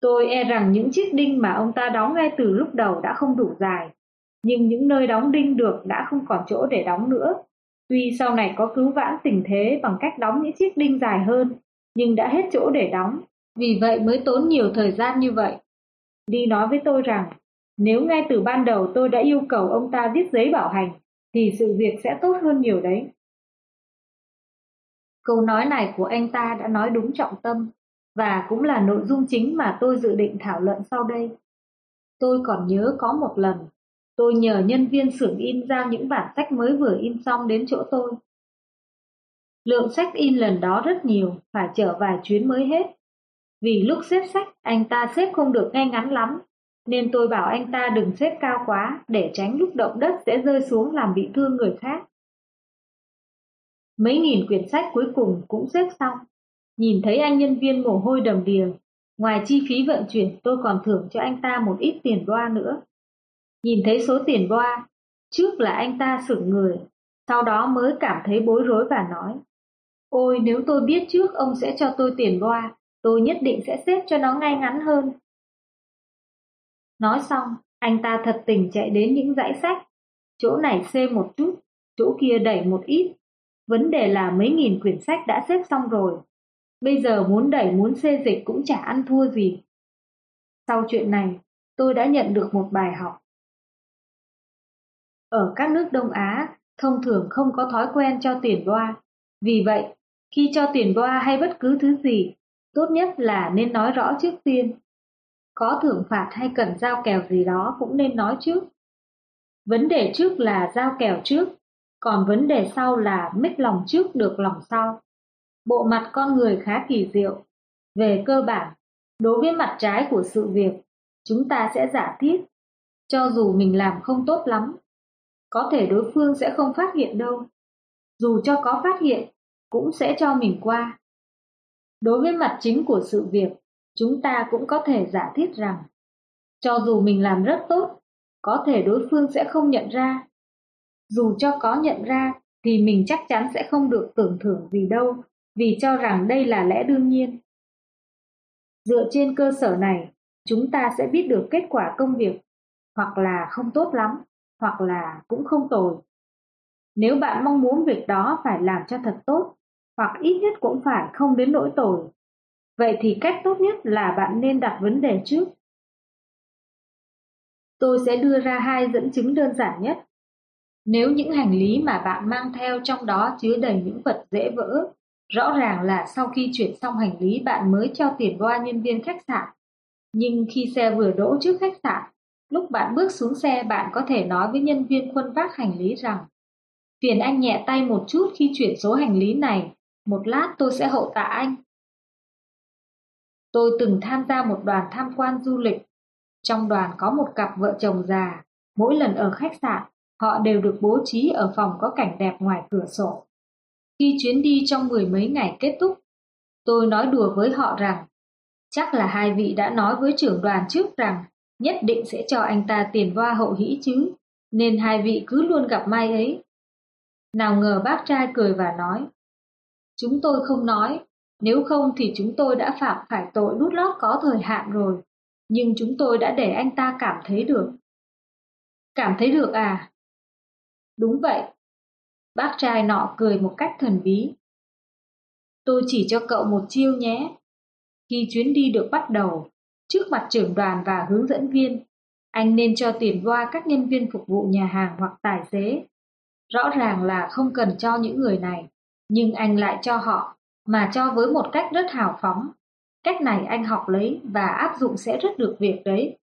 Tôi e rằng những chiếc đinh mà ông ta đóng ngay từ lúc đầu đã không đủ dài, nhưng những nơi đóng đinh được đã không còn chỗ để đóng nữa. Tuy sau này có cứu vãn tình thế bằng cách đóng những chiếc đinh dài hơn, nhưng đã hết chỗ để đóng, vì vậy mới tốn nhiều thời gian như vậy. Đi nói với tôi rằng, nếu ngay từ ban đầu tôi đã yêu cầu ông ta viết giấy bảo hành, thì sự việc sẽ tốt hơn nhiều đấy. Câu nói này của anh ta đã nói đúng trọng tâm, và cũng là nội dung chính mà tôi dự định thảo luận sau đây. Tôi còn nhớ có một lần, tôi nhờ nhân viên xưởng in giao những bản sách mới vừa in xong đến chỗ tôi. Lượng sách in lần đó rất nhiều, phải chở vài chuyến mới hết. Vì lúc xếp sách, anh ta xếp không được ngay ngắn lắm, nên tôi bảo anh ta đừng xếp cao quá để tránh lúc động đất sẽ rơi xuống làm bị thương người khác. Mấy nghìn quyển sách cuối cùng cũng xếp xong, Nhìn thấy anh nhân viên mồ hôi đầm đìa, ngoài chi phí vận chuyển tôi còn thưởng cho anh ta một ít tiền boa nữa. Nhìn thấy số tiền boa, trước là anh ta sửng người, sau đó mới cảm thấy bối rối và nói Ôi nếu tôi biết trước ông sẽ cho tôi tiền boa, tôi nhất định sẽ xếp cho nó ngay ngắn hơn. Nói xong, anh ta thật tình chạy đến những dãy sách, chỗ này xê một chút, chỗ kia đẩy một ít. Vấn đề là mấy nghìn quyển sách đã xếp xong rồi, Bây giờ muốn đẩy muốn xê dịch cũng chả ăn thua gì. Sau chuyện này, tôi đã nhận được một bài học. Ở các nước Đông Á, thông thường không có thói quen cho tiền boa. Vì vậy, khi cho tiền boa hay bất cứ thứ gì, tốt nhất là nên nói rõ trước tiên. Có thưởng phạt hay cần giao kèo gì đó cũng nên nói trước. Vấn đề trước là giao kèo trước, còn vấn đề sau là mít lòng trước được lòng sau. Bộ mặt con người khá kỳ diệu. Về cơ bản, đối với mặt trái của sự việc, chúng ta sẽ giả thiết, cho dù mình làm không tốt lắm. Có thể đối phương sẽ không phát hiện đâu. Dù cho có phát hiện, cũng sẽ cho mình qua. Đối với mặt chính của sự việc, chúng ta cũng có thể giả thiết rằng, cho dù mình làm rất tốt, có thể đối phương sẽ không nhận ra. Dù cho có nhận ra, thì mình chắc chắn sẽ không được tưởng thưởng gì đâu, vì cho rằng đây là lẽ đương nhiên. Dựa trên cơ sở này, chúng ta sẽ biết được kết quả công việc, hoặc là không tốt lắm, hoặc là cũng không tồi. Nếu bạn mong muốn việc đó phải làm cho thật tốt, hoặc ít nhất cũng phải không đến nỗi tồi, vậy thì cách tốt nhất là bạn nên đặt vấn đề trước. Tôi sẽ đưa ra hai dẫn chứng đơn giản nhất. Nếu những hành lý mà bạn mang theo trong đó chứa đầy những vật dễ vỡ, rõ ràng là sau khi chuyển xong hành lý bạn mới cho tiền qua nhân viên khách sạn. Nhưng khi xe vừa đỗ trước khách sạn, lúc bạn bước xuống xe bạn có thể nói với nhân viên khuân vác hành lý rằng Phiền anh nhẹ tay một chút khi chuyển số hành lý này, một lát tôi sẽ hậu tạ anh. Tôi từng tham gia một đoàn tham quan du lịch. Trong đoàn có một cặp vợ chồng già, mỗi lần ở khách sạn, họ đều được bố trí ở phòng có cảnh đẹp ngoài cửa sổ. Khi chuyến đi trong mười mấy ngày kết thúc, tôi nói đùa với họ rằng chắc là hai vị đã nói với trưởng đoàn trước rằng nhất định sẽ cho anh ta tiền hoa hậu hĩ chứ, nên hai vị cứ luôn gặp mai ấy. Nào ngờ bác trai cười và nói, chúng tôi không nói, nếu không thì chúng tôi đã phạm phải tội đút lót có thời hạn rồi, nhưng chúng tôi đã để anh ta cảm thấy được. Cảm thấy được à? Đúng vậy. Bác trai nọ cười một cách thần bí. Tôi chỉ cho cậu một chiêu nhé. Khi chuyến đi được bắt đầu, trước mặt trưởng đoàn và hướng dẫn viên, anh nên cho tiền qua các nhân viên phục vụ nhà hàng hoặc tài xế. Rõ ràng là không cần cho những người này, nhưng anh lại cho họ, mà cho với một cách rất hào phóng. Cách này anh học lấy và áp dụng sẽ rất được việc đấy.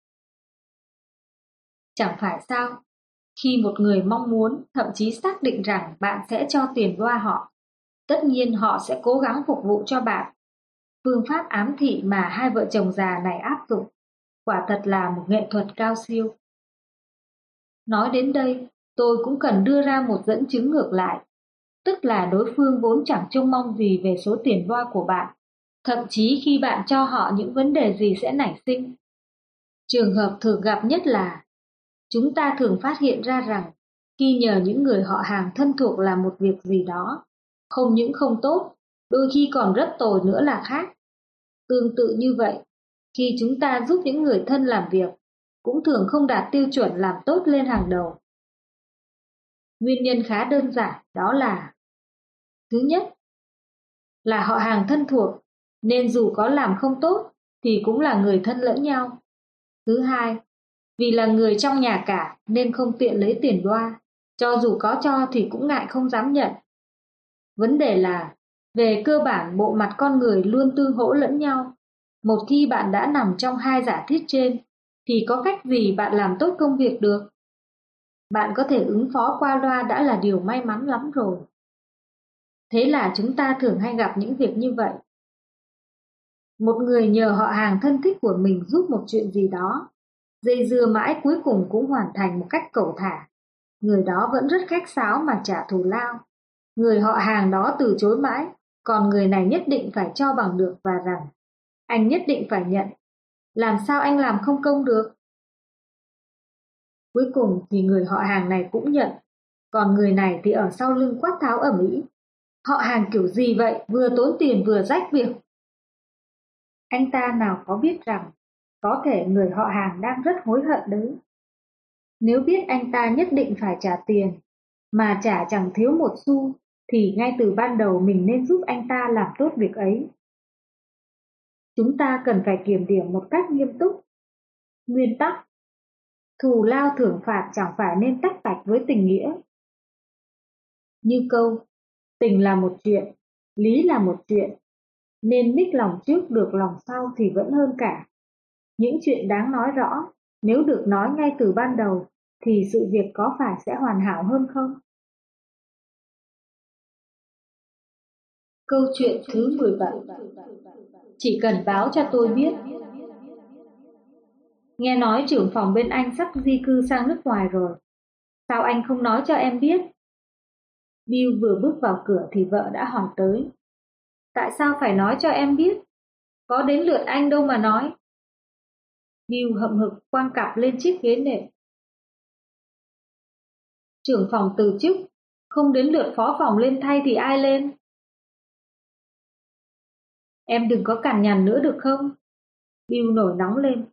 Chẳng phải sao, khi một người mong muốn, thậm chí xác định rằng bạn sẽ cho tiền qua họ, tất nhiên họ sẽ cố gắng phục vụ cho bạn. Phương pháp ám thị mà hai vợ chồng già này áp dụng, quả thật là một nghệ thuật cao siêu. Nói đến đây, tôi cũng cần đưa ra một dẫn chứng ngược lại, tức là đối phương vốn chẳng trông mong gì về số tiền voa của bạn, thậm chí khi bạn cho họ những vấn đề gì sẽ nảy sinh. Trường hợp thường gặp nhất là chúng ta thường phát hiện ra rằng khi nhờ những người họ hàng thân thuộc làm một việc gì đó, không những không tốt, đôi khi còn rất tồi nữa là khác. Tương tự như vậy, khi chúng ta giúp những người thân làm việc, cũng thường không đạt tiêu chuẩn làm tốt lên hàng đầu. Nguyên nhân khá đơn giản đó là Thứ nhất là họ hàng thân thuộc, nên dù có làm không tốt thì cũng là người thân lẫn nhau. Thứ hai, vì là người trong nhà cả nên không tiện lấy tiền đoa, cho dù có cho thì cũng ngại không dám nhận. Vấn đề là, về cơ bản bộ mặt con người luôn tương hỗ lẫn nhau. Một khi bạn đã nằm trong hai giả thiết trên, thì có cách gì bạn làm tốt công việc được? Bạn có thể ứng phó qua loa đã là điều may mắn lắm rồi. Thế là chúng ta thường hay gặp những việc như vậy. Một người nhờ họ hàng thân thích của mình giúp một chuyện gì đó, dây dưa mãi cuối cùng cũng hoàn thành một cách cầu thả. Người đó vẫn rất khách sáo mà trả thù lao. Người họ hàng đó từ chối mãi, còn người này nhất định phải cho bằng được và rằng anh nhất định phải nhận. Làm sao anh làm không công được? Cuối cùng thì người họ hàng này cũng nhận, còn người này thì ở sau lưng quát tháo ở Mỹ. Họ hàng kiểu gì vậy, vừa tốn tiền vừa rách việc. Anh ta nào có biết rằng, có thể người họ hàng đang rất hối hận đấy. Nếu biết anh ta nhất định phải trả tiền, mà trả chẳng thiếu một xu, thì ngay từ ban đầu mình nên giúp anh ta làm tốt việc ấy. Chúng ta cần phải kiểm điểm một cách nghiêm túc. Nguyên tắc Thù lao thưởng phạt chẳng phải nên tách bạch với tình nghĩa. Như câu, tình là một chuyện, lý là một chuyện, nên mích lòng trước được lòng sau thì vẫn hơn cả. Những chuyện đáng nói rõ, nếu được nói ngay từ ban đầu, thì sự việc có phải sẽ hoàn hảo hơn không? Câu chuyện thứ 17 Chỉ cần báo cho tôi biết Nghe nói trưởng phòng bên anh sắp di cư sang nước ngoài rồi. Sao anh không nói cho em biết? Bill vừa bước vào cửa thì vợ đã hỏi tới. Tại sao phải nói cho em biết? Có đến lượt anh đâu mà nói. Bill hậm hực quang cặp lên chiếc ghế nệm. Trưởng phòng từ chức, không đến lượt phó phòng lên thay thì ai lên? Em đừng có cằn nhằn nữa được không? Bill nổi nóng lên.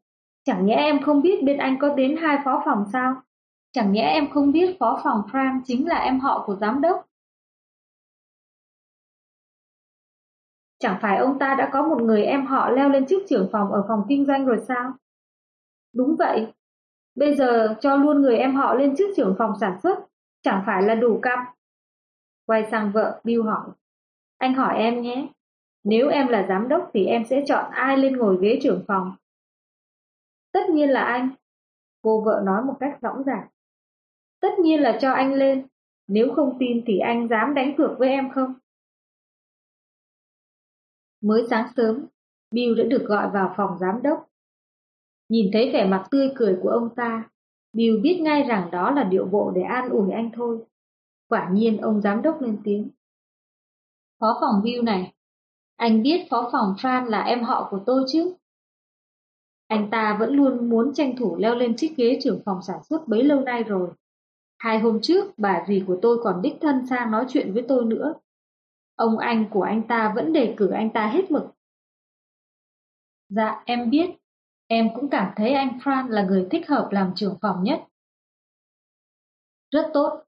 Chẳng nhẽ em không biết bên anh có đến hai phó phòng sao? Chẳng nhẽ em không biết phó phòng Frank chính là em họ của giám đốc? Chẳng phải ông ta đã có một người em họ leo lên chức trưởng phòng ở phòng kinh doanh rồi sao? Đúng vậy. Bây giờ cho luôn người em họ lên chức trưởng phòng sản xuất, chẳng phải là đủ cặp. Quay sang vợ, Bill hỏi. Anh hỏi em nhé, nếu em là giám đốc thì em sẽ chọn ai lên ngồi ghế trưởng phòng? Tất nhiên là anh. Cô vợ nói một cách rõ ràng. Tất nhiên là cho anh lên. Nếu không tin thì anh dám đánh cược với em không? Mới sáng sớm, Bill đã được gọi vào phòng giám đốc. Nhìn thấy vẻ mặt tươi cười của ông ta, Bill biết ngay rằng đó là điệu bộ để an ủi anh thôi. Quả nhiên ông giám đốc lên tiếng. Phó phòng Bill này, anh biết phó phòng Fran là em họ của tôi chứ? Anh ta vẫn luôn muốn tranh thủ leo lên chiếc ghế trưởng phòng sản xuất bấy lâu nay rồi. Hai hôm trước, bà dì của tôi còn đích thân sang nói chuyện với tôi nữa. Ông anh của anh ta vẫn đề cử anh ta hết mực. Dạ, em biết. Em cũng cảm thấy anh Fran là người thích hợp làm trưởng phòng nhất. Rất tốt.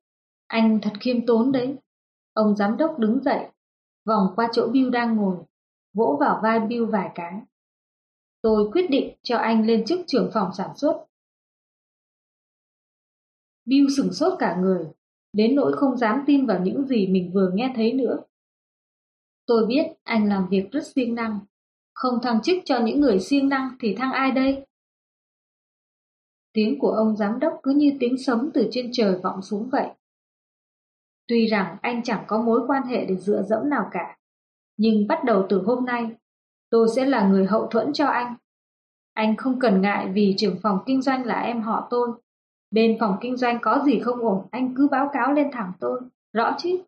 Anh thật khiêm tốn đấy. Ông giám đốc đứng dậy, vòng qua chỗ Bill đang ngồi, vỗ vào vai Bill vài cái. Tôi quyết định cho anh lên chức trưởng phòng sản xuất. Bill sửng sốt cả người, đến nỗi không dám tin vào những gì mình vừa nghe thấy nữa. Tôi biết anh làm việc rất siêng năng, không thăng chức cho những người siêng năng thì thăng ai đây? Tiếng của ông giám đốc cứ như tiếng sấm từ trên trời vọng xuống vậy. Tuy rằng anh chẳng có mối quan hệ để dựa dẫm nào cả, nhưng bắt đầu từ hôm nay, tôi sẽ là người hậu thuẫn cho anh. Anh không cần ngại vì trưởng phòng kinh doanh là em họ tôi. Bên phòng kinh doanh có gì không ổn, anh cứ báo cáo lên thẳng tôi, rõ chứ?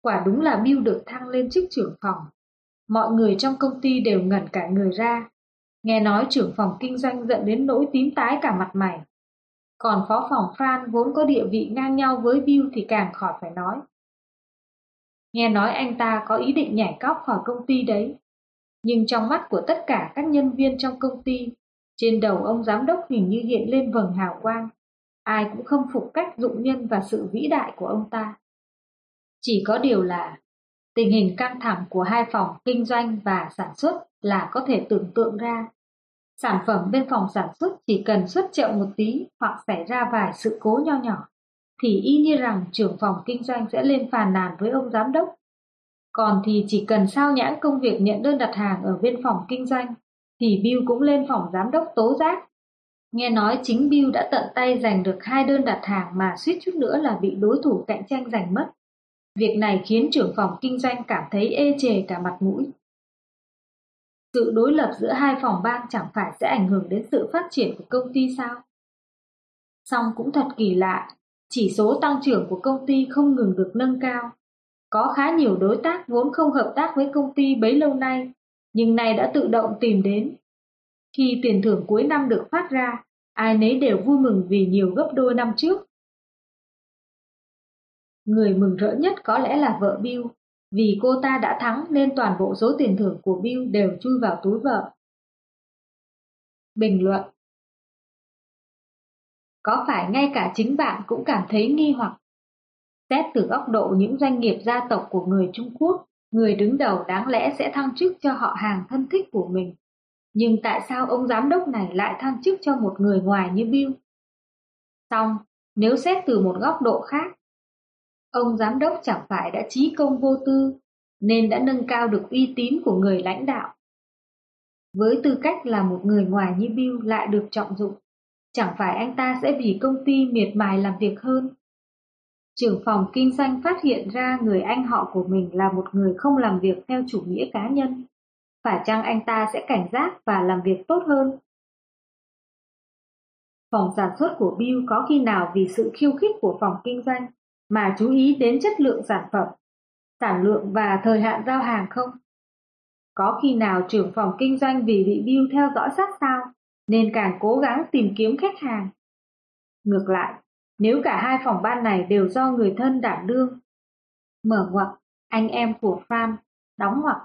Quả đúng là Bill được thăng lên chức trưởng phòng. Mọi người trong công ty đều ngẩn cả người ra. Nghe nói trưởng phòng kinh doanh giận đến nỗi tím tái cả mặt mày. Còn phó phòng Fran vốn có địa vị ngang nhau với Bill thì càng khỏi phải nói. Nghe nói anh ta có ý định nhảy cóc khỏi công ty đấy. Nhưng trong mắt của tất cả các nhân viên trong công ty, trên đầu ông giám đốc hình như hiện lên vầng hào quang. Ai cũng không phục cách dụng nhân và sự vĩ đại của ông ta. Chỉ có điều là tình hình căng thẳng của hai phòng kinh doanh và sản xuất là có thể tưởng tượng ra. Sản phẩm bên phòng sản xuất chỉ cần xuất chậm một tí hoặc xảy ra vài sự cố nho nhỏ, thì y như rằng trưởng phòng kinh doanh sẽ lên phàn nàn với ông giám đốc. Còn thì chỉ cần sao nhãn công việc nhận đơn đặt hàng ở bên phòng kinh doanh, thì Bill cũng lên phòng giám đốc tố giác. Nghe nói chính Bill đã tận tay giành được hai đơn đặt hàng mà suýt chút nữa là bị đối thủ cạnh tranh giành mất. Việc này khiến trưởng phòng kinh doanh cảm thấy ê chề cả mặt mũi. Sự đối lập giữa hai phòng ban chẳng phải sẽ ảnh hưởng đến sự phát triển của công ty sao? Song cũng thật kỳ lạ, chỉ số tăng trưởng của công ty không ngừng được nâng cao. Có khá nhiều đối tác vốn không hợp tác với công ty bấy lâu nay, nhưng nay đã tự động tìm đến. Khi tiền thưởng cuối năm được phát ra, ai nấy đều vui mừng vì nhiều gấp đôi năm trước. Người mừng rỡ nhất có lẽ là vợ Bill, vì cô ta đã thắng nên toàn bộ số tiền thưởng của Bill đều chui vào túi vợ. Bình luận Có phải ngay cả chính bạn cũng cảm thấy nghi hoặc? Xét từ góc độ những doanh nghiệp gia tộc của người Trung Quốc, người đứng đầu đáng lẽ sẽ thăng chức cho họ hàng thân thích của mình. Nhưng tại sao ông giám đốc này lại thăng chức cho một người ngoài như Bill? Xong, nếu xét từ một góc độ khác, Ông giám đốc chẳng phải đã trí công vô tư, nên đã nâng cao được uy tín của người lãnh đạo. Với tư cách là một người ngoài như Bill lại được trọng dụng, chẳng phải anh ta sẽ vì công ty miệt mài làm việc hơn. Trưởng phòng kinh doanh phát hiện ra người anh họ của mình là một người không làm việc theo chủ nghĩa cá nhân. Phải chăng anh ta sẽ cảnh giác và làm việc tốt hơn? Phòng sản xuất của Bill có khi nào vì sự khiêu khích của phòng kinh doanh mà chú ý đến chất lượng sản phẩm, sản lượng và thời hạn giao hàng không? Có khi nào trưởng phòng kinh doanh vì bị bill theo dõi sát sao nên càng cố gắng tìm kiếm khách hàng? Ngược lại, nếu cả hai phòng ban này đều do người thân đảm đương, mở ngoặc, anh em của Fran, đóng ngoặc,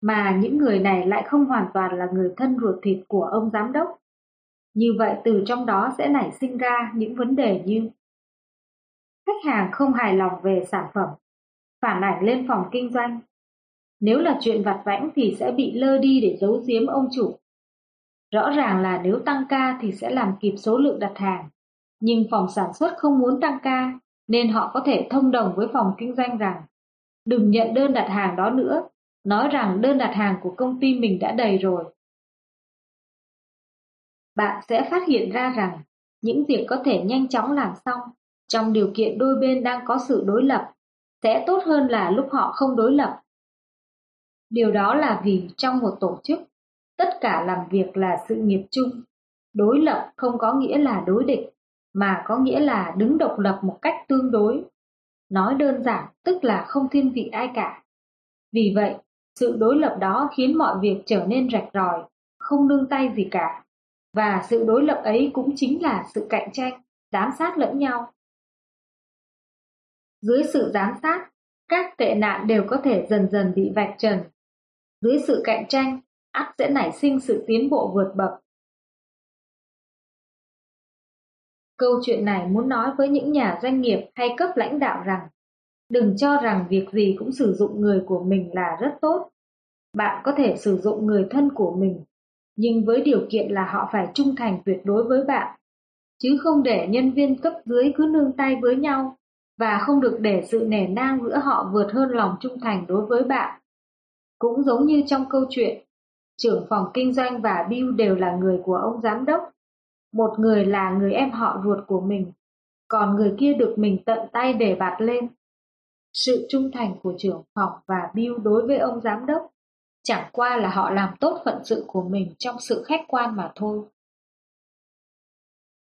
mà những người này lại không hoàn toàn là người thân ruột thịt của ông giám đốc. Như vậy từ trong đó sẽ nảy sinh ra những vấn đề như Khách hàng không hài lòng về sản phẩm, phản ảnh lên phòng kinh doanh. Nếu là chuyện vặt vãnh thì sẽ bị lơ đi để giấu giếm ông chủ. Rõ ràng là nếu tăng ca thì sẽ làm kịp số lượng đặt hàng, nhưng phòng sản xuất không muốn tăng ca nên họ có thể thông đồng với phòng kinh doanh rằng đừng nhận đơn đặt hàng đó nữa, nói rằng đơn đặt hàng của công ty mình đã đầy rồi. Bạn sẽ phát hiện ra rằng những việc có thể nhanh chóng làm xong trong điều kiện đôi bên đang có sự đối lập sẽ tốt hơn là lúc họ không đối lập. Điều đó là vì trong một tổ chức, tất cả làm việc là sự nghiệp chung. Đối lập không có nghĩa là đối địch, mà có nghĩa là đứng độc lập một cách tương đối. Nói đơn giản tức là không thiên vị ai cả. Vì vậy, sự đối lập đó khiến mọi việc trở nên rạch ròi, không nương tay gì cả. Và sự đối lập ấy cũng chính là sự cạnh tranh, giám sát lẫn nhau. Dưới sự giám sát, các tệ nạn đều có thể dần dần bị vạch trần. Dưới sự cạnh tranh, ắt sẽ nảy sinh sự tiến bộ vượt bậc. Câu chuyện này muốn nói với những nhà doanh nghiệp hay cấp lãnh đạo rằng đừng cho rằng việc gì cũng sử dụng người của mình là rất tốt. Bạn có thể sử dụng người thân của mình, nhưng với điều kiện là họ phải trung thành tuyệt đối với bạn, chứ không để nhân viên cấp dưới cứ nương tay với nhau và không được để sự nể nang giữa họ vượt hơn lòng trung thành đối với bạn. Cũng giống như trong câu chuyện, trưởng phòng kinh doanh và Bill đều là người của ông giám đốc. Một người là người em họ ruột của mình, còn người kia được mình tận tay để bạt lên. Sự trung thành của trưởng phòng và Bill đối với ông giám đốc chẳng qua là họ làm tốt phận sự của mình trong sự khách quan mà thôi.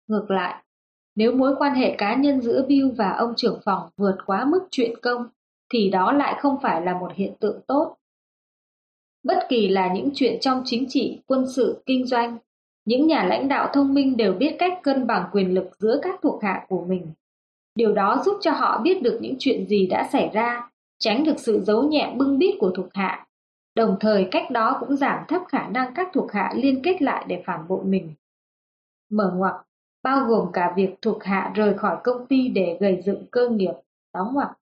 Ngược lại, nếu mối quan hệ cá nhân giữa Bill và ông trưởng phòng vượt quá mức chuyện công, thì đó lại không phải là một hiện tượng tốt. Bất kỳ là những chuyện trong chính trị, quân sự, kinh doanh, những nhà lãnh đạo thông minh đều biết cách cân bằng quyền lực giữa các thuộc hạ của mình. Điều đó giúp cho họ biết được những chuyện gì đã xảy ra, tránh được sự giấu nhẹm bưng bít của thuộc hạ. Đồng thời cách đó cũng giảm thấp khả năng các thuộc hạ liên kết lại để phản bội mình. Mở ngoặc bao gồm cả việc thuộc hạ rời khỏi công ty để gây dựng cơ nghiệp, đóng ngoặc.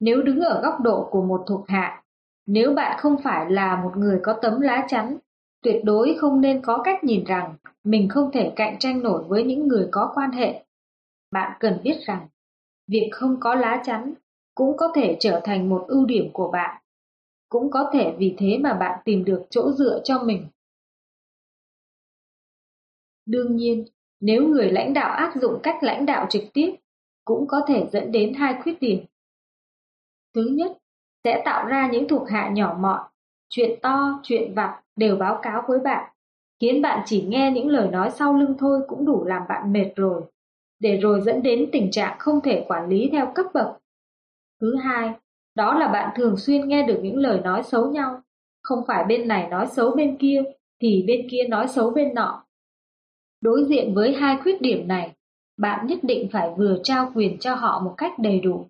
Nếu đứng ở góc độ của một thuộc hạ, nếu bạn không phải là một người có tấm lá chắn, tuyệt đối không nên có cách nhìn rằng mình không thể cạnh tranh nổi với những người có quan hệ. Bạn cần biết rằng, việc không có lá chắn cũng có thể trở thành một ưu điểm của bạn. Cũng có thể vì thế mà bạn tìm được chỗ dựa cho mình. Đương nhiên, nếu người lãnh đạo áp dụng cách lãnh đạo trực tiếp, cũng có thể dẫn đến hai khuyết điểm. Thứ nhất, sẽ tạo ra những thuộc hạ nhỏ mọn, chuyện to, chuyện vặt đều báo cáo với bạn, khiến bạn chỉ nghe những lời nói sau lưng thôi cũng đủ làm bạn mệt rồi, để rồi dẫn đến tình trạng không thể quản lý theo cấp bậc. Thứ hai, đó là bạn thường xuyên nghe được những lời nói xấu nhau, không phải bên này nói xấu bên kia, thì bên kia nói xấu bên nọ, Đối diện với hai khuyết điểm này, bạn nhất định phải vừa trao quyền cho họ một cách đầy đủ,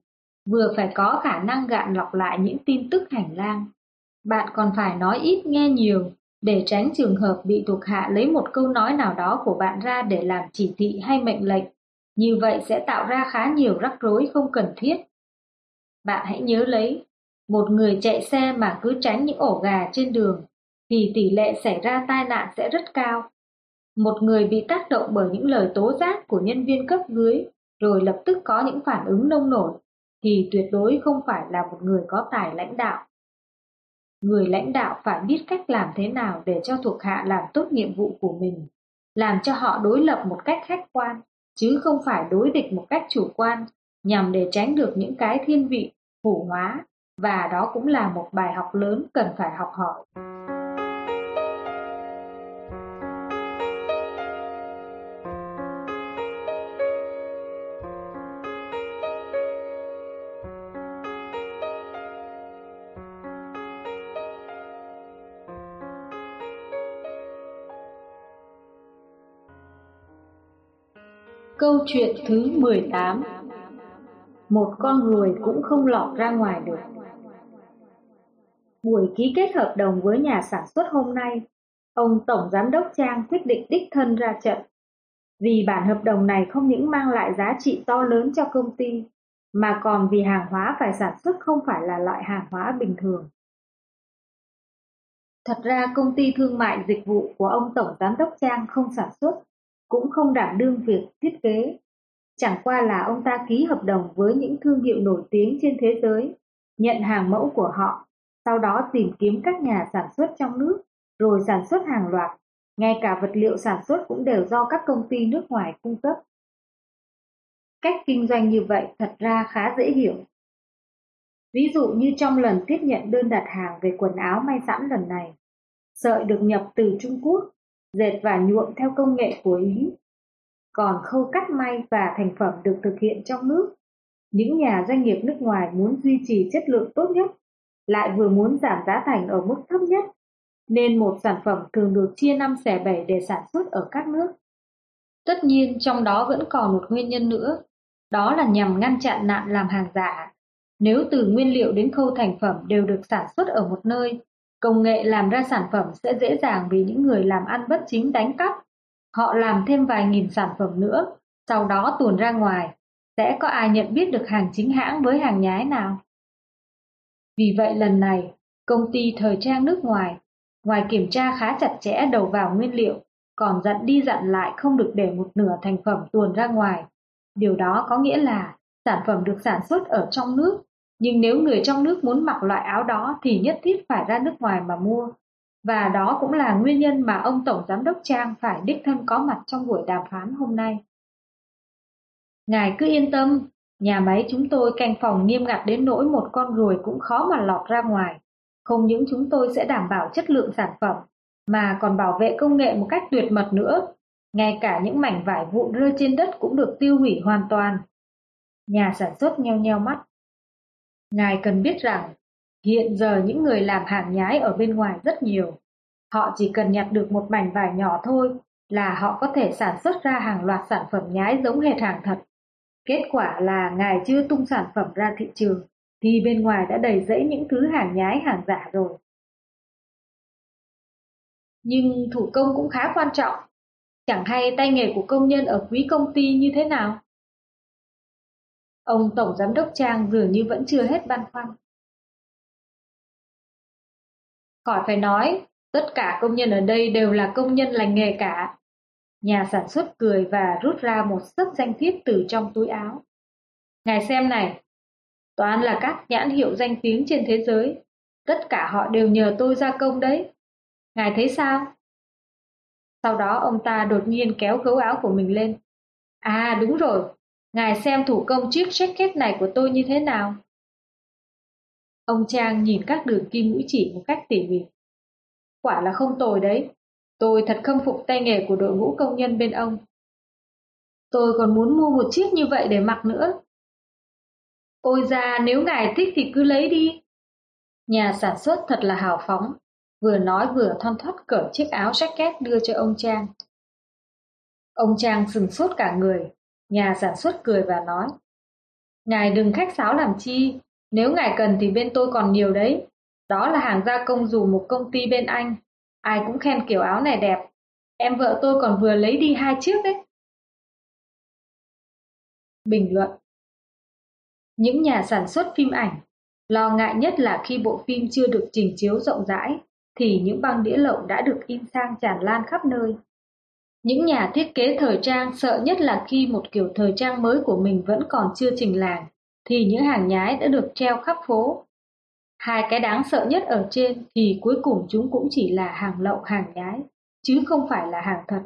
vừa phải có khả năng gạn lọc lại những tin tức hành lang. Bạn còn phải nói ít nghe nhiều, để tránh trường hợp bị thuộc hạ lấy một câu nói nào đó của bạn ra để làm chỉ thị hay mệnh lệnh. Như vậy sẽ tạo ra khá nhiều rắc rối không cần thiết. Bạn hãy nhớ lấy, một người chạy xe mà cứ tránh những ổ gà trên đường, thì tỷ lệ xảy ra tai nạn sẽ rất cao. Một người bị tác động bởi những lời tố giác của nhân viên cấp dưới rồi lập tức có những phản ứng nông nổi thì tuyệt đối không phải là một người có tài lãnh đạo. Người lãnh đạo phải biết cách làm thế nào để cho thuộc hạ làm tốt nhiệm vụ của mình, làm cho họ đối lập một cách khách quan, chứ không phải đối địch một cách chủ quan, nhằm để tránh được những cái thiên vị, hủ hóa, và đó cũng là một bài học lớn cần phải học hỏi. Câu chuyện thứ 18 Một con người cũng không lọt ra ngoài được Buổi ký kết hợp đồng với nhà sản xuất hôm nay, ông Tổng Giám đốc Trang quyết định đích thân ra trận. Vì bản hợp đồng này không những mang lại giá trị to lớn cho công ty, mà còn vì hàng hóa phải sản xuất không phải là loại hàng hóa bình thường. Thật ra công ty thương mại dịch vụ của ông Tổng Giám đốc Trang không sản xuất, cũng không đảm đương việc thiết kế. Chẳng qua là ông ta ký hợp đồng với những thương hiệu nổi tiếng trên thế giới, nhận hàng mẫu của họ, sau đó tìm kiếm các nhà sản xuất trong nước, rồi sản xuất hàng loạt. Ngay cả vật liệu sản xuất cũng đều do các công ty nước ngoài cung cấp. Cách kinh doanh như vậy thật ra khá dễ hiểu. Ví dụ như trong lần tiếp nhận đơn đặt hàng về quần áo may sẵn lần này, sợi được nhập từ Trung Quốc, dệt và nhuộm theo công nghệ của Ý. Còn khâu cắt may và thành phẩm được thực hiện trong nước. Những nhà doanh nghiệp nước ngoài muốn duy trì chất lượng tốt nhất, lại vừa muốn giảm giá thành ở mức thấp nhất, nên một sản phẩm thường được chia năm xẻ bảy để sản xuất ở các nước. Tất nhiên trong đó vẫn còn một nguyên nhân nữa, đó là nhằm ngăn chặn nạn làm hàng giả. Nếu từ nguyên liệu đến khâu thành phẩm đều được sản xuất ở một nơi, công nghệ làm ra sản phẩm sẽ dễ dàng vì những người làm ăn bất chính đánh cắp. Họ làm thêm vài nghìn sản phẩm nữa, sau đó tuồn ra ngoài, sẽ có ai nhận biết được hàng chính hãng với hàng nhái nào? Vì vậy lần này, công ty thời trang nước ngoài, ngoài kiểm tra khá chặt chẽ đầu vào nguyên liệu, còn dặn đi dặn lại không được để một nửa thành phẩm tuồn ra ngoài. Điều đó có nghĩa là sản phẩm được sản xuất ở trong nước, nhưng nếu người trong nước muốn mặc loại áo đó thì nhất thiết phải ra nước ngoài mà mua. Và đó cũng là nguyên nhân mà ông Tổng Giám đốc Trang phải đích thân có mặt trong buổi đàm phán hôm nay. Ngài cứ yên tâm, nhà máy chúng tôi canh phòng nghiêm ngặt đến nỗi một con ruồi cũng khó mà lọt ra ngoài. Không những chúng tôi sẽ đảm bảo chất lượng sản phẩm, mà còn bảo vệ công nghệ một cách tuyệt mật nữa. Ngay cả những mảnh vải vụn rơi trên đất cũng được tiêu hủy hoàn toàn. Nhà sản xuất nheo nheo mắt. Ngài cần biết rằng, hiện giờ những người làm hàng nhái ở bên ngoài rất nhiều. Họ chỉ cần nhặt được một mảnh vải nhỏ thôi là họ có thể sản xuất ra hàng loạt sản phẩm nhái giống hệt hàng thật. Kết quả là ngài chưa tung sản phẩm ra thị trường, thì bên ngoài đã đầy rẫy những thứ hàng nhái hàng giả rồi. Nhưng thủ công cũng khá quan trọng. Chẳng hay tay nghề của công nhân ở quý công ty như thế nào? Ông Tổng Giám đốc Trang dường như vẫn chưa hết băn khoăn. Khỏi phải nói, tất cả công nhân ở đây đều là công nhân lành nghề cả. Nhà sản xuất cười và rút ra một sấp danh thiếp từ trong túi áo. Ngài xem này, toàn là các nhãn hiệu danh tiếng trên thế giới. Tất cả họ đều nhờ tôi gia công đấy. Ngài thấy sao? Sau đó ông ta đột nhiên kéo gấu áo của mình lên. À đúng rồi, ngài xem thủ công chiếc jacket này của tôi như thế nào? Ông Trang nhìn các đường kim mũi chỉ một cách tỉ mỉ. Quả là không tồi đấy, tôi thật khâm phục tay nghề của đội ngũ công nhân bên ông. Tôi còn muốn mua một chiếc như vậy để mặc nữa. Ôi ra nếu ngài thích thì cứ lấy đi. Nhà sản xuất thật là hào phóng, vừa nói vừa thon thót cởi chiếc áo jacket đưa cho ông Trang. Ông Trang sừng sốt cả người, nhà sản xuất cười và nói. Ngài đừng khách sáo làm chi, nếu ngài cần thì bên tôi còn nhiều đấy. Đó là hàng gia công dù một công ty bên Anh, ai cũng khen kiểu áo này đẹp. Em vợ tôi còn vừa lấy đi hai chiếc đấy. Bình luận Những nhà sản xuất phim ảnh lo ngại nhất là khi bộ phim chưa được trình chiếu rộng rãi thì những băng đĩa lậu đã được in sang tràn lan khắp nơi. Những nhà thiết kế thời trang sợ nhất là khi một kiểu thời trang mới của mình vẫn còn chưa trình làng, thì những hàng nhái đã được treo khắp phố. Hai cái đáng sợ nhất ở trên thì cuối cùng chúng cũng chỉ là hàng lậu hàng nhái, chứ không phải là hàng thật.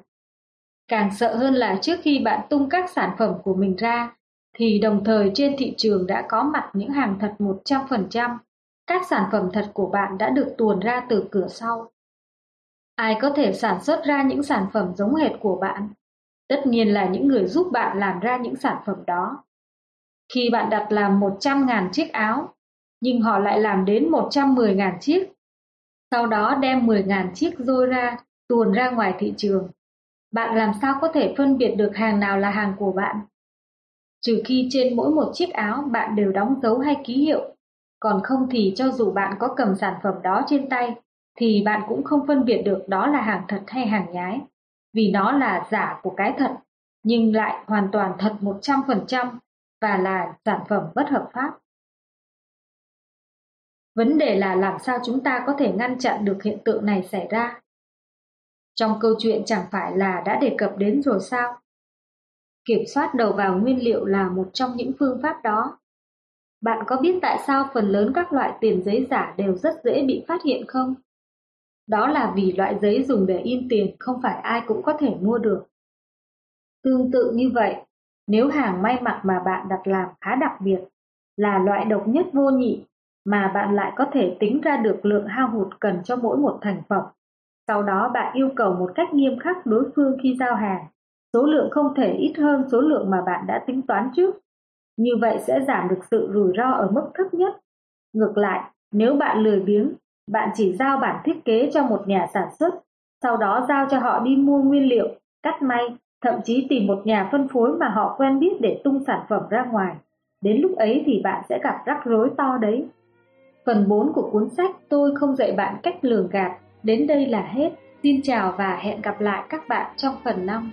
Càng sợ hơn là trước khi bạn tung các sản phẩm của mình ra, thì đồng thời trên thị trường đã có mặt những hàng thật 100%, các sản phẩm thật của bạn đã được tuồn ra từ cửa sau. Ai có thể sản xuất ra những sản phẩm giống hệt của bạn? Tất nhiên là những người giúp bạn làm ra những sản phẩm đó. Khi bạn đặt làm 100.000 chiếc áo, nhưng họ lại làm đến 110.000 chiếc. Sau đó đem 10.000 chiếc rôi ra, tuồn ra ngoài thị trường. bạn làm sao có thể phân biệt được hàng nào là hàng của bạn? Trừ khi trên mỗi một chiếc áo bạn đều đóng dấu hay ký hiệu, còn không thì cho dù bạn có cầm sản phẩm đó trên tay, thì bạn cũng không phân biệt được đó là hàng thật hay hàng nhái, vì nó là giả của cái thật, nhưng lại hoàn toàn thật 100% và là sản phẩm bất hợp pháp. Vấn đề là làm sao chúng ta có thể ngăn chặn được hiện tượng này xảy ra. Trong câu chuyện chẳng phải là đã đề cập đến rồi sao? Kiểm soát đầu vào nguyên liệu là một trong những phương pháp đó. Bạn có biết tại sao phần lớn các loại tiền giấy giả đều rất dễ bị phát hiện không? Đó là vì loại giấy dùng để in tiền không phải ai cũng có thể mua được. Tương tự như vậy, nếu hàng may mặc mà bạn đặt làm khá đặc biệt, là loại độc nhất vô nhị mà bạn lại có thể tính ra được lượng hao hụt cần cho mỗi một thành phẩm. Sau đó bạn yêu cầu một cách nghiêm khắc đối phương khi giao hàng, số lượng không thể ít hơn số lượng mà bạn đã tính toán trước. Như vậy sẽ giảm được sự rủi ro ở mức thấp nhất. Ngược lại, nếu bạn lười biếng, bạn chỉ giao bản thiết kế cho một nhà sản xuất, sau đó giao cho họ đi mua nguyên liệu, cắt may, thậm chí tìm một nhà phân phối mà họ quen biết để tung sản phẩm ra ngoài. Đến lúc ấy thì bạn sẽ gặp rắc rối to đấy. Phần 4 của cuốn sách Tôi không dạy bạn cách lường gạt đến đây là hết. Xin chào và hẹn gặp lại các bạn trong phần 5.